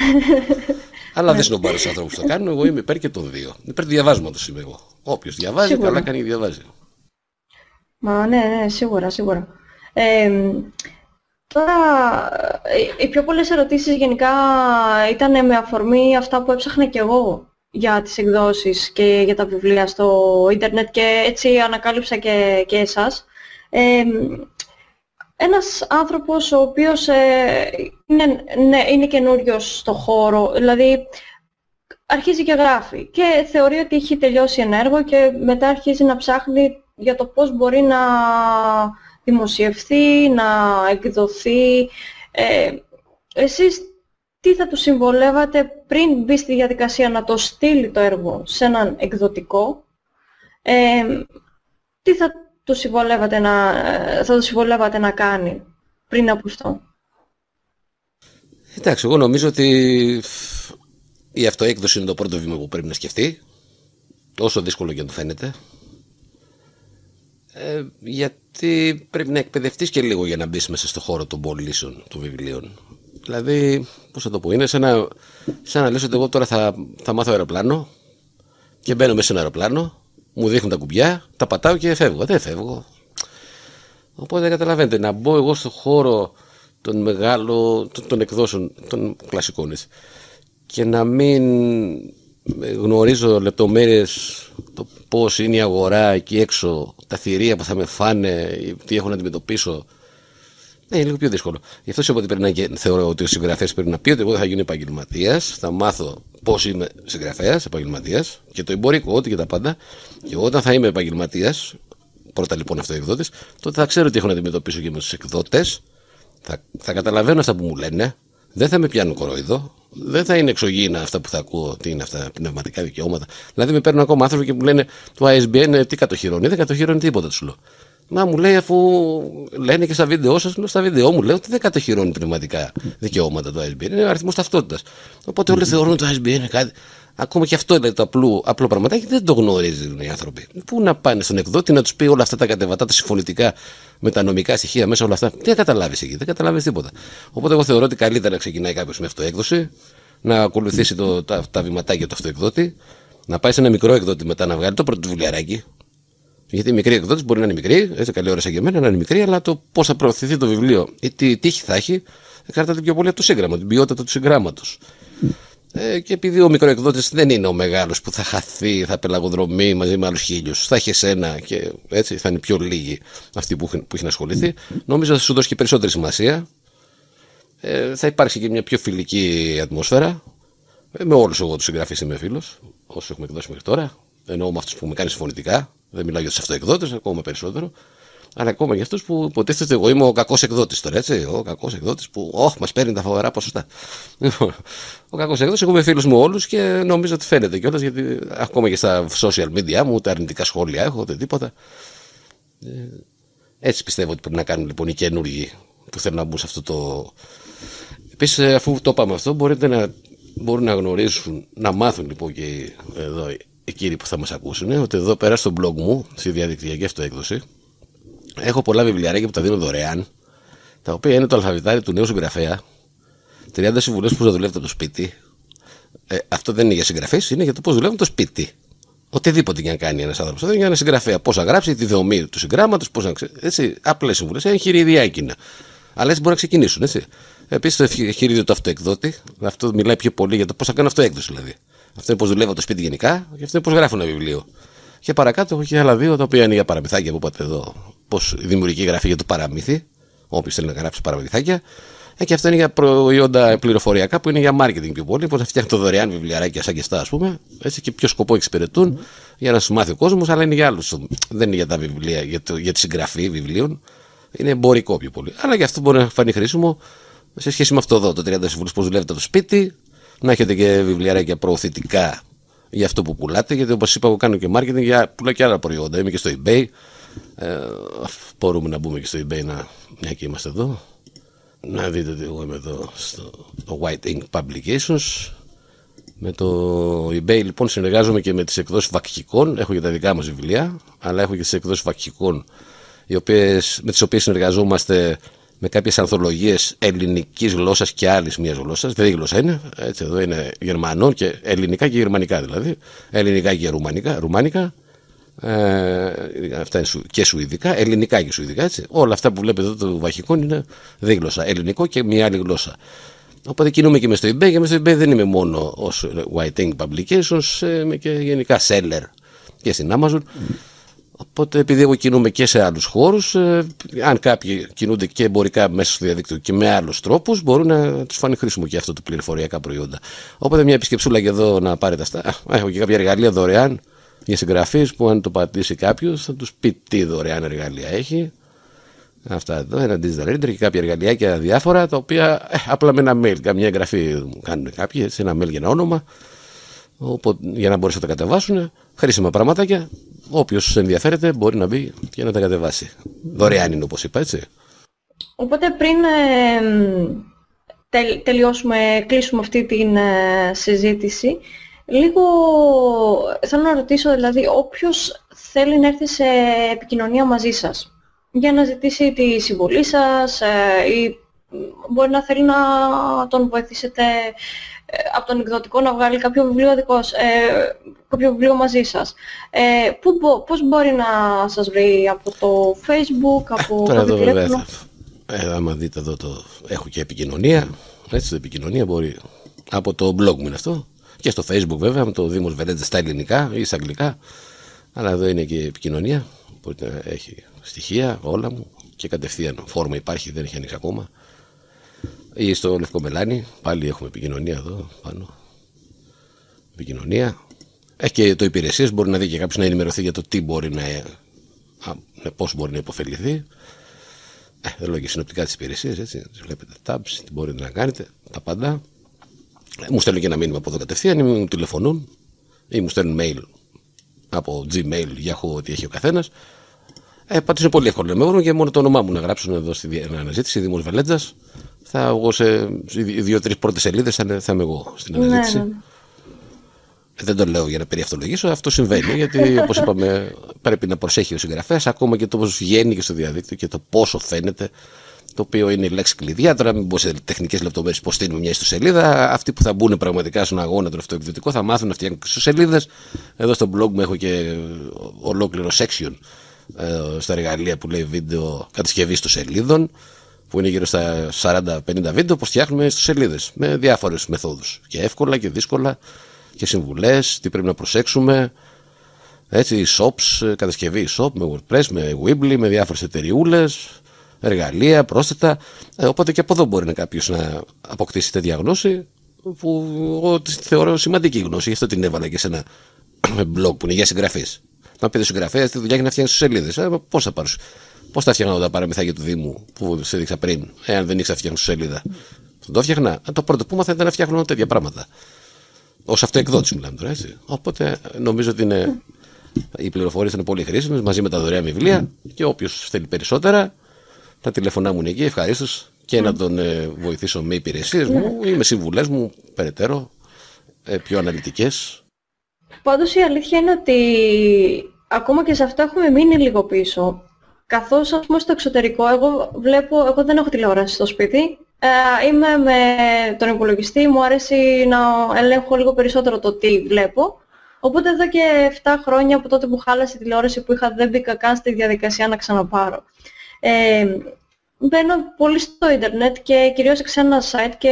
Αλλά δεν σνομπάρω στου ανθρώπους που το κάνουν. Εγώ είμαι υπέρ και των δύο. Υπέρ του διαβάσματος είμαι εγώ. Όποιος διαβάζει, σίγουρα. καλά κάνει και διαβάζει. Μα ναι, ναι, σίγουρα, σίγουρα. Ε, τώρα, ε, οι πιο πολλές ερωτήσεις γενικά ήταν με αφορμή αυτά που έψαχνα και εγώ για τις εκδόσεις και για τα βιβλία στο ίντερνετ και έτσι ανακάλυψα και, και εσάς. Ε, ένας άνθρωπος ο οποίος ε, είναι, ναι, είναι καινούριος στο χώρο, δηλαδή αρχίζει και γράφει και θεωρεί ότι έχει τελειώσει ένα έργο και μετά αρχίζει να ψάχνει για το πώς μπορεί να δημοσιευθεί, να εκδοθεί. Ε, εσείς τι θα του συμβολεύατε πριν μπει στη διαδικασία να το στείλει το έργο σε έναν εκδοτικό, ε, τι θα το συμβολεύατε να, θα το συμβολεύατε να κάνει πριν από αυτό; Εντάξει, εγώ νομίζω ότι η αυτοέκδοση είναι το πρώτο βήμα που πρέπει να σκεφτεί, όσο δύσκολο και αν το φαίνεται. Ε, γιατί πρέπει να εκπαιδευτείς και λίγο για να μπεις μέσα στο χώρο των πωλήσεων των βιβλίων. Δηλαδή, πώς θα το πω, είναι σαν να, σαν να λες ότι εγώ τώρα θα, θα μάθω αεροπλάνο και μπαίνω μέσα σε ένα αεροπλάνο μου δείχνουν τα κουμπιά, τα πατάω και φεύγω. Δεν φεύγω. Οπότε καταλαβαίνετε, να μπω εγώ στο χώρο των μεγάλων, των εκδόσεων, των κλασικών και να μην γνωρίζω λεπτομέρειες το πώς είναι η αγορά εκεί έξω, τα θηρία που θα με φάνε, τι έχω να αντιμετωπίσω Ναι, είναι λίγο πιο δύσκολο. Γι' αυτό σου είπα ότι πρέπει να, θεωρώ ότι ο συγγραφέας πρέπει να πει ότι εγώ θα γίνω επαγγελματίας, θα μάθω πώς είμαι συγγραφέας, επαγγελματίας και το εμπορικό, ό,τι και τα πάντα. Και όταν θα είμαι επαγγελματίας, πρώτα λοιπόν αυτοεκδότη, τότε θα ξέρω τι έχω να αντιμετωπίσω και με τους εκδότες. Θα, θα καταλαβαίνω αυτά που μου λένε. Δεν θα με πιάνουν κοροϊδό. Δεν θα είναι εξωγήινα αυτά που θα ακούω, τι είναι αυτά, πνευματικά δικαιώματα. Δηλαδή, με παίρνουν ακόμα άνθρωποι και μου λένε το ISBN τι κατοχυρώνει. Δεν κατοχυρώνει τίποτα, τους λέω. Μα μου λέει, αφού λένε και στα βίντεο σας, λέω στα βίντεο μου, λέω ότι δεν κατοχυρώνει πνευματικά δικαιώματα το ISBN. Είναι αριθμός ταυτότητας. Οπότε όλοι θεωρούν το ISBN είναι κάτι. Ακόμα και αυτό είναι το απλό, απλό πραγματάκι δεν το γνωρίζουν οι άνθρωποι. Πού να πάνε στον εκδότη να τους πει όλα αυτά τα κατεβατά, τα συμφωνητικά με τα νομικά στοιχεία μέσα όλα αυτά. Τι θα καταλάβεις εκεί, δεν καταλάβεις τίποτα. Οπότε εγώ θεωρώ ότι καλύτερα να ξεκινάει κάποιος με αυτοέκδοση, να ακολουθήσει το, τα, τα βηματάκια του αυτοεκδότη, να πάει σε ένα μικρό εκδότη μετά να βγάλει το πρώτο βιβλιαράκι. Γιατί η μικρή εκδότη μπορεί να είναι μικρή, έτσι καλή ώρα σαν και εμένα, να είναι μικρή, αλλά το πώς θα προωθηθεί το βιβλίο ή τι τύχη θα έχει, εξαρτάται πιο πολύ από το σύγγραμμα, την ποιότητα του συγγράμματο. Ε, και επειδή ο μικροεκδότης δεν είναι ο μεγάλος που θα χαθεί, θα πελαγοδρομεί μαζί με άλλους χίλιους, θα έχει ένα και έτσι θα είναι πιο λίγοι αυτοί που, που έχει ασχοληθεί, νομίζω θα σου δώσει και περισσότερη σημασία. Ε, θα υπάρξει και μια πιο φιλική ατμόσφαιρα. Ε, με όλους εγώ τους συγγραφείς είμαι φίλος, όσους έχουμε εκδώσει μέχρι τώρα. Εννοώ με αυτούς που με κάνει συμφωνητικά. Δεν μιλάω για τους αυτοεκδότες, ακόμα περισσότερο αλλά ακόμα για αυτούς που υποτίθεται εγώ είμαι ο κακός εκδότης τώρα, έτσι. Ο κακός εκδότης που, όχι, μας παίρνει τα φοβερά ποσοστά. Λοιπόν, ο κακός εκδότης, εγώ είμαι φίλο μου όλους και νομίζω ότι φαίνεται κιόλας γιατί ακόμα και στα social media μου ούτε αρνητικά σχόλια έχω, ούτε τίποτα. Ε, έτσι πιστεύω ότι πρέπει να κάνουν λοιπόν οι καινούργοι που θέλουν να μπουν σε αυτό το. Επίσης, αφού το είπαμε αυτό, μπορείτε να, μπορούν να γνωρίσουν, να μάθουν λοιπόν και εδώ οι κύριοι που θα μας ακούσουν, ότι εδώ πέρα στο blog μου, στη διαδικτυακή αυτοέκδοση, Έχω πολλά βιβλιαράκια που τα δίνω δωρεάν, τα οποία είναι το αλφαβητάρι του νέου συγγραφέα, 30 συμβουλές που θα δουλεύετε το σπίτι. Ε, αυτό δεν είναι για συγγραφέ, είναι για το πώς δουλεύουν το σπίτι. Οτιδήποτε και να κάνει ένας άνθρωπος. Δεν είναι για ένα συγγραφέα. Πώς να γράψει τη δομή του συγγράμματος, πώς να ξέρει. Έτσι, απλές συμβουλές. Ένα χειριδιάκινα. Αλλά έτσι μπορεί να ξεκινήσουν, έτσι. Επίσης το χειρίδιο του αυτοεκδότη. Αυτό μιλάει πιο πολύ για το πώς θα κάνω αυτοέκδοση δηλαδή. Αυτό είναι πώ δουλεύω το σπίτι γενικά και αυτό είναι πώ γράφω ένα βιβλίο. Και παρακάτω έχω και άλλα δύο τα οποία είναι για παραμυθάκια που είπατε εδώ. Πώ η δημιουργική γραφή για το παραμύθι. Όποιος θέλει να γράψει παραμυθάκια. Ε, και αυτό είναι για προϊόντα πληροφοριακά που είναι για marketing πιο πολύ. Πώ θα φτιάχνει το δωρεάν βιβλιαράκια σαν και στα, ας πούμε. Έτσι και ποιο σκοπό εξυπηρετούν για να σου μάθει ο κόσμος, αλλά είναι για άλλους. Δεν είναι για τα βιβλία, για, το, για τη συγγραφή βιβλίων. Είναι εμπορικό πιο πολύ. Αλλά και αυτό μπορεί να φανεί χρήσιμο σε σχέση με αυτό εδώ, το 30 συμβούλου, πώ δουλεύετε το σπίτι, να έχετε και βιβλιαράκια προωθητικά για αυτό που πουλάτε, γιατί όπως είπα, εγώ κάνω και marketing για πουλάω και άλλα προϊόντα. Είμαι και στο eBay. Ε, μπορούμε να μπούμε και στο eBay, να, μια και είμαστε εδώ. Να δείτε ότι εγώ είμαι εδώ στο το White Ink Publications. Με το eBay λοιπόν συνεργάζομαι και με τις εκδόσεις βακχικών, έχω και τα δικά μας βιβλία, αλλά έχω και τις εκδόσεις βακχικών οι οποίες, με τις οποίες συνεργαζόμαστε με κάποιες ανθολογίες ελληνικής γλώσσας και άλλης μιας γλώσσας. Δεν γλώσσα είναι. Έτσι, εδώ είναι γερμανών και ελληνικά και γερμανικά δηλαδή. Ελληνικά και ρουμανικά. ρουμάνικα. Ε, αυτά είναι και σουηδικά, ελληνικά και σουηδικά. Έτσι. Όλα αυτά που βλέπετε εδώ το βαχικό είναι δίγλωσσα. Ελληνικό και μια άλλη γλώσσα. Οπότε κινούμε και με στο eBay και με στο eBay δεν είμαι μόνο ως White Ink Publications, είμαι και γενικά seller και στην Amazon. Οπότε επειδή εγώ κινούμαι και σε άλλους χώρους, ε, αν κάποιοι κινούνται και εμπορικά μέσα στο διαδίκτυο και με άλλους τρόπους, μπορούν να τους φανεί χρήσιμο και αυτό το πληροφοριακά προϊόντα. Οπότε μια επισκεψούλα και εδώ να πάρετε αυτά. Έχω και κάποια εργαλεία δωρεάν για συγγραφείς που αν το πατήσει κάποιος θα τους πει τι δωρεάν εργαλεία έχει. Αυτά εδώ, ένα digital reader και κάποια εργαλεία διάφορα τα οποία ε, απλά με ένα mail, καμιά εγγραφή κάνουν κάποιοι, έτσι, ένα mail για ένα όνομα, οπότε, για να μπορέσουν να τα κατεβάσουν. Χρήσιμα πραγματάκια Όποιος ενδιαφέρεται μπορεί να μπει και να τα κατεβάσει. Δωρεάν είναι όπως είπα, έτσι. Οπότε πριν ε, τελειώσουμε, κλείσουμε αυτή την ε, συζήτηση, λίγο θέλω να ρωτήσω, δηλαδή, όποιος θέλει να έρθει σε επικοινωνία μαζί σας για να ζητήσει τη συμβολή σας ε, ή μπορεί να θέλει να τον βοηθήσετε ε, από τον εκδοτικό να βγάλει κάποιο βιβλίο δικός, ε, κάποιο βιβλίο μαζί σας. Ε, πού, πώς μπορεί να σας βρει από το facebook, από Τώρα εδώ βέβαια ε, άμα δείτε εδώ το έχω και επικοινωνία, έτσι το επικοινωνία μπορεί από το blog μου είναι αυτό και στο facebook βέβαια με το Δήμος Βερέντζε στα ελληνικά ή στα αγγλικά αλλά εδώ είναι και επικοινωνία μπορείτε να έχει στοιχεία όλα μου και κατευθείαν φόρμα υπάρχει, δεν έχει ανοίξει ακόμα. Ή στο Λευκό Μελάνι, πάλι έχουμε επικοινωνία εδώ πάνω. Επικοινωνία. Έχει και το υπηρεσίες, μπορεί να δει και κάποιος να ενημερωθεί για το τι μπορεί να. Ναι, Πώς μπορεί να υποφεληθεί. Ε, δεν λέω και συνοπτικά τις υπηρεσίες, έτσι. Βλέπετε tabs, τι μπορείτε να κάνετε, τα πάντα. Ε, μου στέλνουν και ένα μήνυμα από εδώ κατευθείαν ή μου τηλεφωνούν ή μου στέλνουν mail από Gmail, Yahoo, ό,τι έχει ο καθένας. Ε, Πάντω είναι πολύ εύκολο να με βρουν και μόνο το όνομά μου να γράψουν εδώ στη αναζήτηση Δήμος Βελέτζας. Θα εγώ σε δύο-τρεις πρώτες σελίδες θα, θα είμαι εγώ στην ναι, αναζήτηση. Ναι, ναι. Δεν το λέω για να περιευτολογήσω, αυτό συμβαίνει γιατί όπως είπαμε πρέπει να προσέχει ο συγγραφέας ακόμα και το πώς βγαίνει και στο διαδίκτυο και το πόσο φαίνεται το οποίο είναι η λέξη κλειδιά. Τώρα, μην πω σε τεχνικές λεπτομέρειες πώς στείλουμε μια ιστοσελίδα. Αυτοί που θα μπουν πραγματικά στον αγώνα του αυτοεκδοτικό θα μάθουν να φτιάχνουν ιστοσελίδες. Εδώ στο blog μου έχω και ολόκληρο section ε, στα εργαλεία που λέει βίντεο κατασκευή ιστοσελίδων που είναι γύρω στα 40-50 βίντεο που φτιάχνουμε ιστοσελίδε με διάφορες μεθόδους και εύκολα και δύσκολα και συμβουλές, τι πρέπει να προσέξουμε. Έτσι, shops, κατασκευή shop με WordPress, με Weebly, με διάφορες εταιριούλες, εργαλεία, πρόσθετα. Ε, οπότε και από εδώ μπορεί να κάποιος να αποκτήσει τέτοια γνώση που εγώ τη θεωρώ σημαντική γνώση. Γι' αυτό την έβαλα και σε ένα [clears throat] blog που είναι για συγγραφή. Να πείτε συγγραφέα τη δουλειά έχει να φτιάχνει σελίδες. Ε, Πώς θα πάρεις. Πώς θα φτιάχνω τα παραμυθάκια του Δήμου που σε έδειξα πριν, εάν δεν ήξερα να φτιάχνω σελίδα; Θα το φτιάχνα. Ε, το πρώτο που ήμαθα ήταν να φτιάχνω τέτοια πράγματα. Ω αυτοεκδότης μιλάμε τώρα, έτσι. Οπότε νομίζω ότι είναι, οι πληροφορίες είναι πολύ χρήσιμες μαζί με τα δωρεάν βιβλία και όποιος θέλει περισσότερα τα τηλεφωνά μου είναι εκεί, ευχαρίστως και να τον ε, βοηθήσω με υπηρεσίες μου ή με συμβουλές μου περαιτέρω, ε, πιο αναλυτικές. Πάντως η αλήθεια είναι ότι ακόμα και σε αυτό έχουμε μείνει λίγο πίσω. Καθώς α πούμε στο εξωτερικό, εγώ βλέπω, εγώ δεν έχω τηλεόραση στο σπίτι. Ε, είμαι με τον υπολογιστή, μου αρέσει να ελέγχω λίγο περισσότερο το τι βλέπω. Οπότε εδώ και 7 χρόνια από τότε που χάλασε η τηλεόραση που είχα δεν μπήκα καν στη διαδικασία να ξαναπάρω. Ε, μπαίνω πολύ στο ίντερνετ και κυρίως σε ένα site και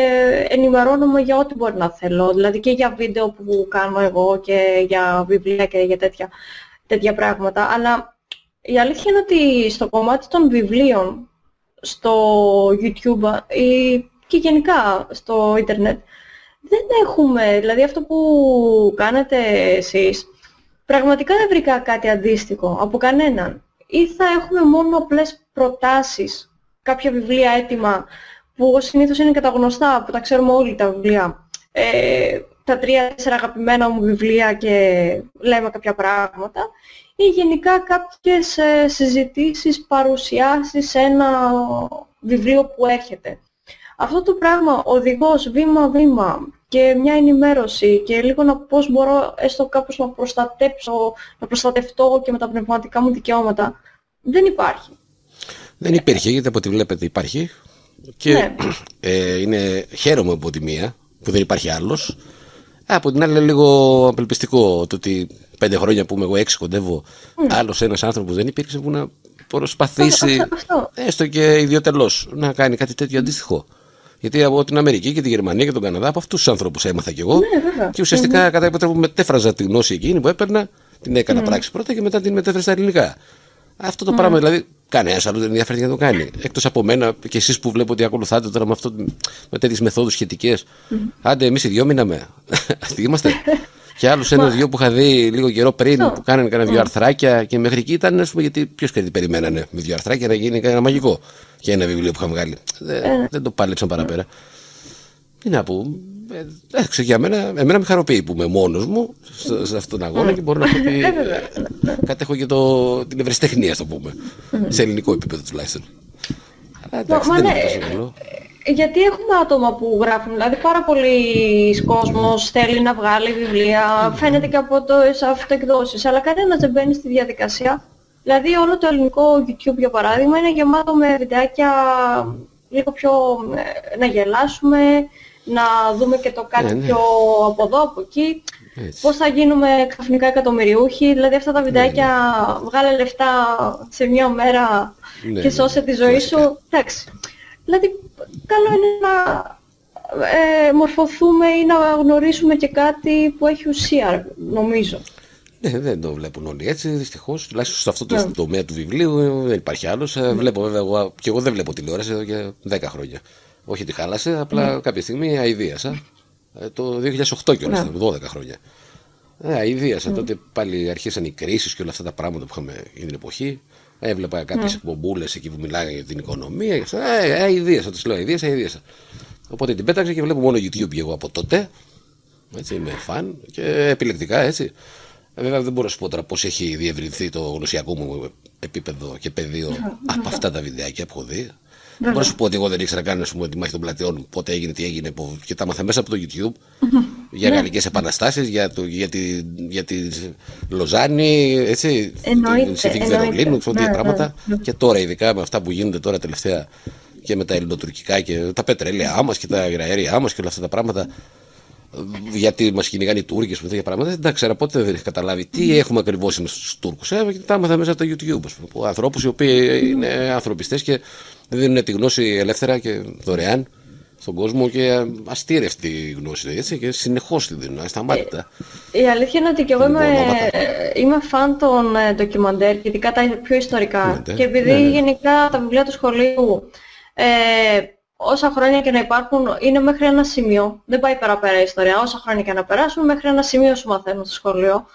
ενημερώνομαι για ό,τι μπορεί να θέλω. Δηλαδή και για βίντεο που κάνω εγώ και για βιβλία και για τέτοια, τέτοια πράγματα. Αλλά η αλήθεια είναι ότι στο κομμάτι των βιβλίων, στο YouTube ή και γενικά στο ίντερνετ, δεν έχουμε, δηλαδή αυτό που κάνετε εσείς, πραγματικά δεν βρήκα κάτι αντίστοιχο από κανέναν. Ή θα έχουμε μόνο απλές προτάσεις, κάποια βιβλία έτοιμα που συνήθως είναι και τα γνωστά, που τα ξέρουμε όλοι τα βιβλία. Ε, τα τρία-τέσσερα αγαπημένα μου βιβλία και λέμε κάποια πράγματα ή γενικά κάποιες ε, συζητήσεις, παρουσιάσεις σε ένα βιβλίο που έρχεται. Αυτό το πράγμα, οδηγός βήμα-βήμα και μια ενημέρωση και λίγο να πώς μπορώ έστω κάπως να προστατέψω, να προστατευτώ και με τα πνευματικά μου δικαιώματα, δεν υπάρχει. Δεν υπήρχε, γιατί από ό,τι βλέπετε υπάρχει. Και ναι. ε, είναι, χαίρομαι από τη μία που δεν υπάρχει άλλος. Από την άλλη είναι λίγο απελπιστικό το ότι πέντε χρόνια που είμαι εγώ έξι κοντεύω mm. άλλος ένας άνθρωπος δεν υπήρξε που να προσπαθήσει έστω και ιδιωτελώς να κάνει κάτι τέτοιο αντίστοιχο. Γιατί από την Αμερική και τη Γερμανία και τον Καναδά από αυτούς τους ανθρώπου έμαθα κι εγώ. Ναι, και ουσιαστικά mm-hmm. κατά κάποιο τρόπο μετέφραζα τη γνώση εκείνη που έπαιρνα, την έκανα mm. πράξη πρώτα και μετά την μετέφερα στα ελληνικά. Αυτό το mm. πράγμα δηλαδή κανένας άλλος δεν ενδιαφέρει να το κάνει. Εκτός από μένα και εσείς που βλέπω ότι ακολουθάτε τώρα με, αυτό, με τέτοιες μεθόδους σχετικές. Mm. Άντε, εμείς οι δυο μείναμε. [laughs] Αυτοί είμαστε. και άλλους ένα-δυο που είχα δει λίγο καιρό πριν που κάνανε κανένα δύο αρθράκια και μέχρι εκεί ήταν, ας πούμε, γιατί ποιος κάτι περιμένανε με δύο αρθράκια να γίνει ένα μαγικό. Και ένα βιβλίο που είχα βγάλει. Δεν, ε. δεν το πάλεψαν παραπέρα. Τι να πω, Εντάξει, για μένα, εμένα με χαροποιεί που είμαι μόνος μου σε αυτόν τον αγώνα και μπορώ να πω ότι κατέχω και το, την ευρεσιτεχνία, ας το πούμε. Σε ελληνικό επίπεδο τουλάχιστον. Αλλά εντάξει, δεν είναι γιατί έχουμε άτομα που γράφουν, δηλαδή πάρα πολλοί κόσμος θέλει να βγάλει βιβλία, φαίνεται και από το αυτοεκδόσεις, αλλά κανένας δεν μπαίνει στη διαδικασία. Δηλαδή όλο το ελληνικό YouTube για παράδειγμα είναι γεμάτο με βιντεάκια λίγο πιο να γελάσουμε, να δούμε και το κάτι ναι, ναι. πιο από εδώ, από εκεί. Έτσι. Πώς θα γίνουμε ξαφνικά εκατομμυριούχοι, δηλαδή αυτά τα ναι, βιντεάκια ναι, βγάλε λεφτά σε μια μέρα ναι, και σώσε τη ζωή σου. Εντάξει. Δηλαδή καλό είναι να ε, μορφωθούμε ή να γνωρίσουμε και κάτι που έχει ουσία, νομίζω. Ναι, δεν το βλέπουν όλοι έτσι, δυστυχώς. Τουλάχιστον σε αυτό το ναι. τομέα του βιβλίου δεν υπάρχει άλλος. Ε, βλέπω βέβαια, εγώ, και εγώ δεν βλέπω τηλεόραση εδώ και 10 χρόνια. Όχι ότι χάλασε, απλά ναι. κάποια στιγμή αηδίασα. Ε, το 2008 κιόλας, ναι. 12 χρόνια. Ε, αηδίασα. Ναι. Τότε πάλι αρχίσαν οι κρίσεις και όλα αυτά τα πράγματα που είχαμε την εποχή. Έβλεπα κάποιες ναι. εκπομπούλες εκεί που μιλάγανε για την οικονομία. Ε, αηδίασα, το λέω, αηδίασα, αηδίασα. Οπότε την πέταξα και βλέπω μόνο YouTube εγώ από τότε. Έτσι, είμαι φαν και επιλεκτικά έτσι. Ε, βέβαια δεν μπορώ να σου πω τώρα πώς έχει διευρυνθεί το γνωσιακό μου επίπεδο και πεδίο από αυτά τα βιντεάκια που έχω δει. Δεν μπορώ να σου πω ότι εγώ δεν ήξερα καν πούμε, τη μάχη των πλατεών, πότε έγινε, τι έγινε. Και τα έμαθα μέσα από το YouTube για ναι. γαλλικές επαναστάσεις, για, το, για, τη, για τη Λοζάνη, έτσι, την συνθήκη Βερολίνου, ξέρω ναι, πράγματα. Ναι, και τώρα, ειδικά με αυτά που γίνονται τώρα τελευταία και με τα ελληνοτουρκικά και τα πετρέλαιά μας και τα αγραέρια μας και όλα αυτά τα πράγματα γιατί μας κυνηγάνε οι Τούρκοι και τέτοια πράγματα. Δεν τα ξέρα πότε δεν έχει καταλάβει τι έχουμε ακριβώς με τους Τούρκους. Ε, και τα έμαθα μέσα από το YouTube. Ανθρώπους οι οποίοι είναι ανθρωπιστές και δίνουν τη γνώση ελεύθερα και δωρεάν στον κόσμο και αστήρευτη γνώση έτσι, και συνεχώς τη δίνουν, ασταμάτητα. Ε, η αλήθεια είναι ότι και εγώ είμαι, είμαι φαν των ε, ντοκιμαντέρ, ειδικά τα πιο ιστορικά. και επειδή ναι, ναι. γενικά τα βιβλία του σχολείου ε, όσα χρόνια και να υπάρχουν είναι μέχρι ένα σημείο. Δεν πάει παραπέρα η ιστορία. Όσα χρόνια και να περάσουν, μέχρι ένα σημείο σου μαθαίνουν στο σχολείο.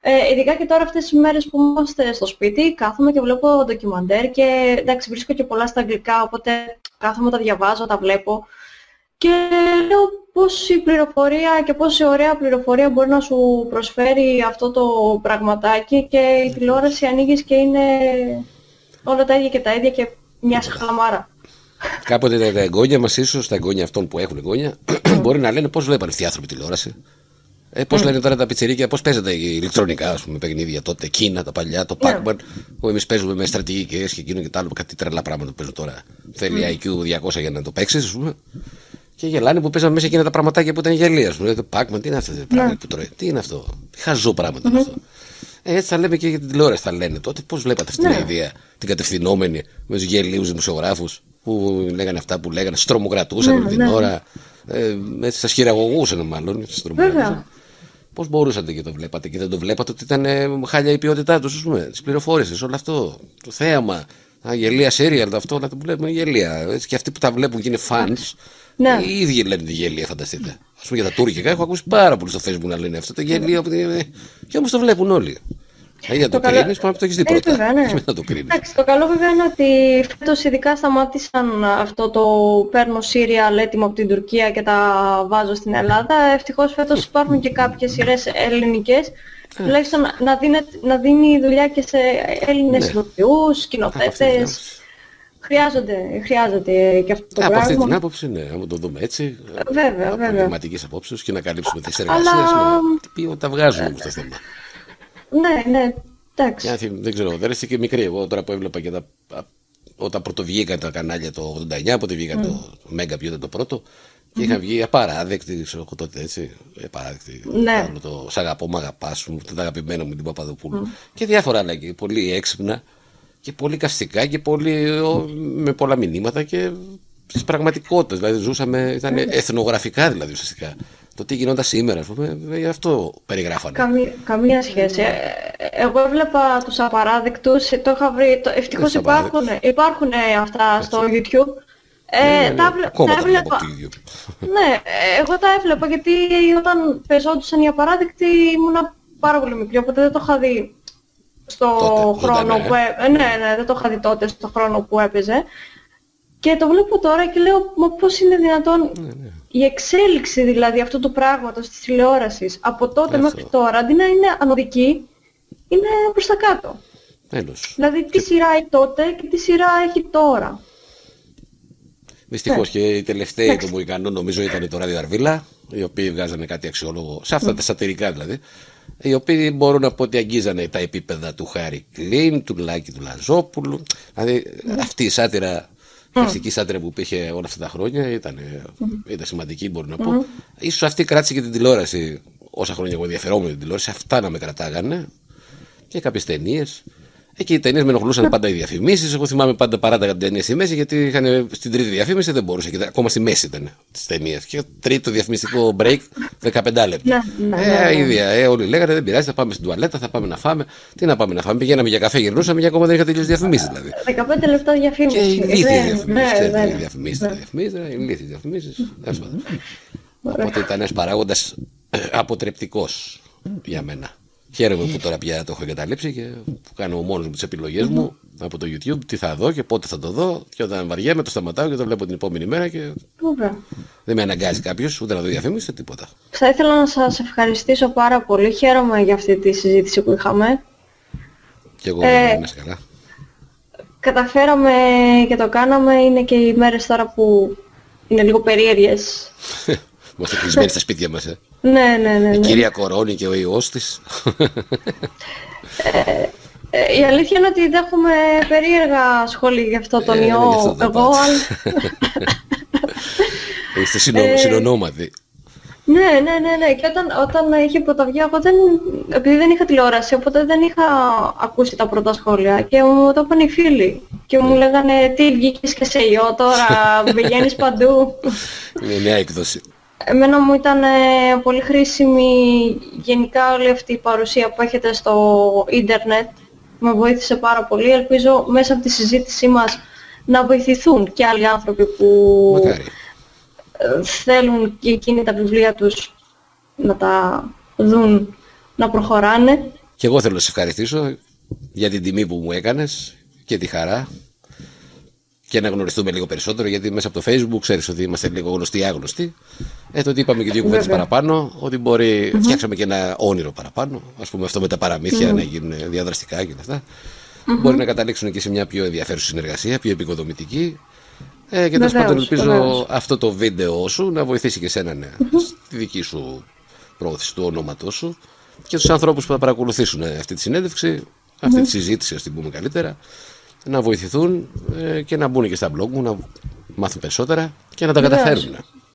Ε, ειδικά και τώρα αυτές τις μέρες που είμαστε στο σπίτι, κάθομαι και βλέπω ντοκιμαντέρ και εντάξει βρίσκω και πολλά στα αγγλικά, οπότε κάθομαι, τα διαβάζω, τα βλέπω και λέω πόση πληροφορία και πόση ωραία πληροφορία μπορεί να σου προσφέρει αυτό το πραγματάκι και η τηλεόραση ανοίγεις και είναι όλα τα ίδια και τα ίδια και μιας χλαμάρα. Κάποτε τα εγγόνια μας, ίσως τα εγγόνια αυτών που έχουν εγγόνια, [clears throat] μπορεί να λένε πώς βλέπουν αυτοί οι άνθρωποι τηλεόραση; Ε, πώς λένε τώρα τα πιτσερίκια, πώς παίζεται η ηλεκτρονικά ας πούμε, παιχνίδια τότε, Κίνα, τα παλιά, το ναι. Pac-Man, που εμείς παίζουμε με στρατηγικές και εκείνο και τα άλλο, κάτι τρελά πράγματα που παίζουν τώρα. Θέλει IQ 200 για να το παίξεις, ας πούμε. Και γελάνε που παίζαμε μέσα εκείνα τα πραγματάκια που ήταν γελία. Μου το Pac-Man, τι είναι αυτό το πράγμα που τρώει, τι είναι αυτό, χαζό πράγμα είναι αυτό. Ε, έτσι θα λέμε και για την τηλεόραση, θα λένε τότε. Πώς βλέπατε αυτή την ναι. ιδέα, την κατευθυνόμενη με τους γελίους δημοσιογράφους; Που λέγανε αυτά που λέγανε, στρομοκρατούσαν ναι, την ναι. ώρα. Ε, έτσι σα χειραγωγούσαν μάλλον. Πώς μπορούσατε και το βλέπατε και δεν το βλέπατε ότι ήταν ε, χάλια η ποιότητά τους, ας πούμε, τη πληροφόρηση, όλο αυτό. Το θέαμα. Α, γελία serial, αυτό όλα που βλέπουμε γελία. Έτσι, και αυτοί που τα βλέπουν και είναι fans, ναι. οι ίδιοι λένε τη γελία, φανταστείτε. Α πούμε για τα τουρκικά έχω ακούσει πάρα πολύ στο facebook να λένε αυτό. Το γελία. Και όμως το βλέπουν όλοι. Ε, για το, το κρίνεις, πρέπει να το έχεις δει πρώτα. Ε, ναι. Μετά το κρίνεις. Εντάξει, το καλό βέβαια είναι ότι φέτος ειδικά σταμάτησαν αυτό το παίρνω σύριαλ έτοιμο από την Τουρκία και τα βάζω στην Ελλάδα. Ευτυχώς φέτος υπάρχουν και κάποιες σειρές ελληνικές ε. τουλάχιστον να, δίνει, να δίνει δουλειά και σε Έλληνες ναι. ηθοποιούς, σκηνοθέτες. Χρειάζονται, χρειάζεται και αυτό το Από πράγμα. αυτή την άποψη, ναι, να το δούμε έτσι. Βέβαια, από βέβαια. Από απόψεως και να καλύψουμε τις εργασίες. Αλλά... Ναι, τα βγάζουμε στο θέμα. Ναι, ναι, εντάξει. δεν ξέρω, δεν είσαι και μικρή. Εγώ τώρα που έβλεπα και τα, όταν πρωτοβγήκαν τα κανάλια το 89, οπότε βγήκαν mm. το Μέγκα ποιο ήταν το πρώτο. Και είχαν βγει απαράδεκτη, ξέρω εγώ τότε έτσι. Απαράδεκτη. Ναι. Το Σ' αγαπώ, μ' αγαπάς μου, το αγαπημένο μου την Παπαδοπούλου. Mm. Και διάφορα άλλα και πολύ έξυπνα και πολύ καυστικά και πολύ, με πολλά μηνύματα και τη πραγματικότητα. Δηλαδή ζούσαμε, ήταν mm. εθνογραφικά δηλαδή ουσιαστικά το τι γινόταν σήμερα, ας πούμε, γι' αυτό περιγράφανε. Καμία, καμία σχέση. Ε, εγώ έβλεπα τους απαράδεκτους, το είχα βρει, το, ευτυχώς υπάρχουν, υπάρχουν αυτά στο YouTube. Ε, ναι, ναι, ναι. Τα, τα έβλεπα. [laughs] ναι, εγώ τα έβλεπα γιατί όταν πεζόντουσαν οι απαράδεκτοι ήμουν πάρα πολύ μικρή, οπότε δεν το είχα δει στο τότε, χρόνο που έπαιζε. Ναι, ναι, δεν το είχα δει τότε στο χρόνο που έπαιζε. Και το βλέπω τώρα και λέω, μα πώς είναι δυνατόν ναι, ναι. Η εξέλιξη δηλαδή αυτού του πράγματος της τηλεόρασης από τότε Αυτό. μέχρι τώρα, αντί να είναι ανωδική, είναι προς τα κάτω. Τέλος. Δηλαδή τι και... σειρά έχει τότε και τι σειρά έχει τώρα. Δυστυχώς ναι. και οι τελευταίοι του Μουικανού νομίζω ήταν το Ράδιο Αρβίλα, οι οποίοι βγάζανε κάτι αξιόλογο, σε αυτά τα σατυρικά δηλαδή, οι οποίοι μπορούν να πω ότι αγγίζανε τα επίπεδα του Χάρη Κλίν, του Λάκη του Λαζόπουλου. Δηλαδή αυτή η σάτυρα Φυσική άντρα που υπήρχε όλα αυτά τα χρόνια ήταν, ήταν σημαντική, μπορώ να πω. σω αυτή κράτησε και την τηλεόραση. Όσα χρόνια εγώ ενδιαφερόμουν την τηλεόραση, αυτά να με κρατάγανε. Και κάποιες ταινίες. Εκεί οι ταινίες με ενοχλούσαν πάντα οι διαφημίσεις. Εγώ θυμάμαι πάντα παράταγα την ταινία στη μέση γιατί είχαν στην τρίτη διαφήμιση δεν μπορούσε. Και ακόμα στη μέση ήταν της ταινίας. Και τρίτο διαφημιστικό break 15 λεπτά. Ναι, ναι, ναι, ε, ναι. ίδια. Ε, όλοι λέγανε δεν πειράζει, θα πάμε στην τουαλέτα, θα πάμε να φάμε. Τι να πάμε να φάμε. Πηγαίναμε για καφέ, γυρνούσαμε και ακόμα δεν είχα τελειώσει διαφημίσεις δηλαδή. 15 λεπτά Και διαφήμιση. ηλίθιε Ναι, διαφημίσεις. ναι, ναι. Διαφημίσεις, διαφημίσεις, ηλίθιε διαφημίσει. Οπότε ήταν ένας παράγοντας αποτρεπτικός για μένα. Χαίρομαι που τώρα πια το έχω εγκαταλείψει και που κάνω μόνος μου τις επιλογές μου από το YouTube, τι θα δω και πότε θα το δω. Και όταν βαριέμαι, το σταματάω και το βλέπω την επόμενη μέρα και Βέβαια. δεν με αναγκάζει κάποιος ούτε να δω διαφήμιση ούτε τίποτα. Θα ήθελα να σας ευχαριστήσω πάρα πολύ. Χαίρομαι για αυτή τη συζήτηση που είχαμε. Και εγώ Ε, να είσαι καλά. Καταφέραμε και το κάναμε. Είναι και οι μέρες τώρα που είναι λίγο περίεργες. [laughs] Είμαστε κλεισμένοι στα σπίτια μας. Ε. Ναι, ναι, ναι. Η ναι. κυρία Κορώνη και ο ιός της. Ε, η αλήθεια είναι ότι δέχομαι περίεργα σχόλια για αυτό τον Ε, γι' ιό. αυτό το Εγώ, πάω. αλλά... Είστε συνο, Ε, συνονόματοι. Ναι, ναι, ναι, ναι. Και όταν, όταν είχε πρωτοβγεί, εγώ δεν, επειδή δεν είχα τηλεόραση, οπότε δεν είχα ακούσει τα πρώτα σχόλια. Και μου το είπαν οι φίλοι. Και μου λέγανε, τι βγήκες και σε ιό τώρα, [laughs] πηγαίνεις παντού. Είναι νέα έκδοση. Εμένα μου ήταν ε, πολύ χρήσιμη γενικά όλη αυτή η παρουσία που έχετε στο ίντερνετ. Με βοήθησε πάρα πολύ. Ελπίζω μέσα από τη συζήτησή μας να βοηθηθούν και άλλοι άνθρωποι που Μακάρι. ε, θέλουν και εκείνοι τα βιβλία τους να τα δουν, να προχωράνε. Και εγώ θέλω να σε ευχαριστήσω για την τιμή που μου έκανες και τη χαρά και να γνωριστούμε λίγο περισσότερο γιατί μέσα από το facebook ξέρεις ότι είμαστε λίγο γνωστοί ή άγνωστοι. Ε, το ότι είπαμε και δύο κουβέντες Βέβαια. παραπάνω ότι μπορεί, φτιάξαμε και ένα όνειρο παραπάνω. Ας πούμε αυτό με τα παραμύθια να γίνουν διαδραστικά και αυτά. Μπορεί να καταλήξουν και σε μια πιο ενδιαφέρουσα συνεργασία πιο επικοδομητική. Ε, και τέλος Βεβαίως, πάντων ελπίζω βεβαίως. αυτό το βίντεο σου να βοηθήσει και σένα ναι, στη δική σου πρόθεση του ονόματός σου και τους ανθρώπους που θα παρακολουθήσουν ε, αυτή τη συνέντευξη, αυτή τη συζήτηση, ας την πούμε καλύτερα, να βοηθηθούν ε, και να μπουν και στα blog μου, να μάθουν περισσότερα και να τα Βεβαίως. καταφέρουν.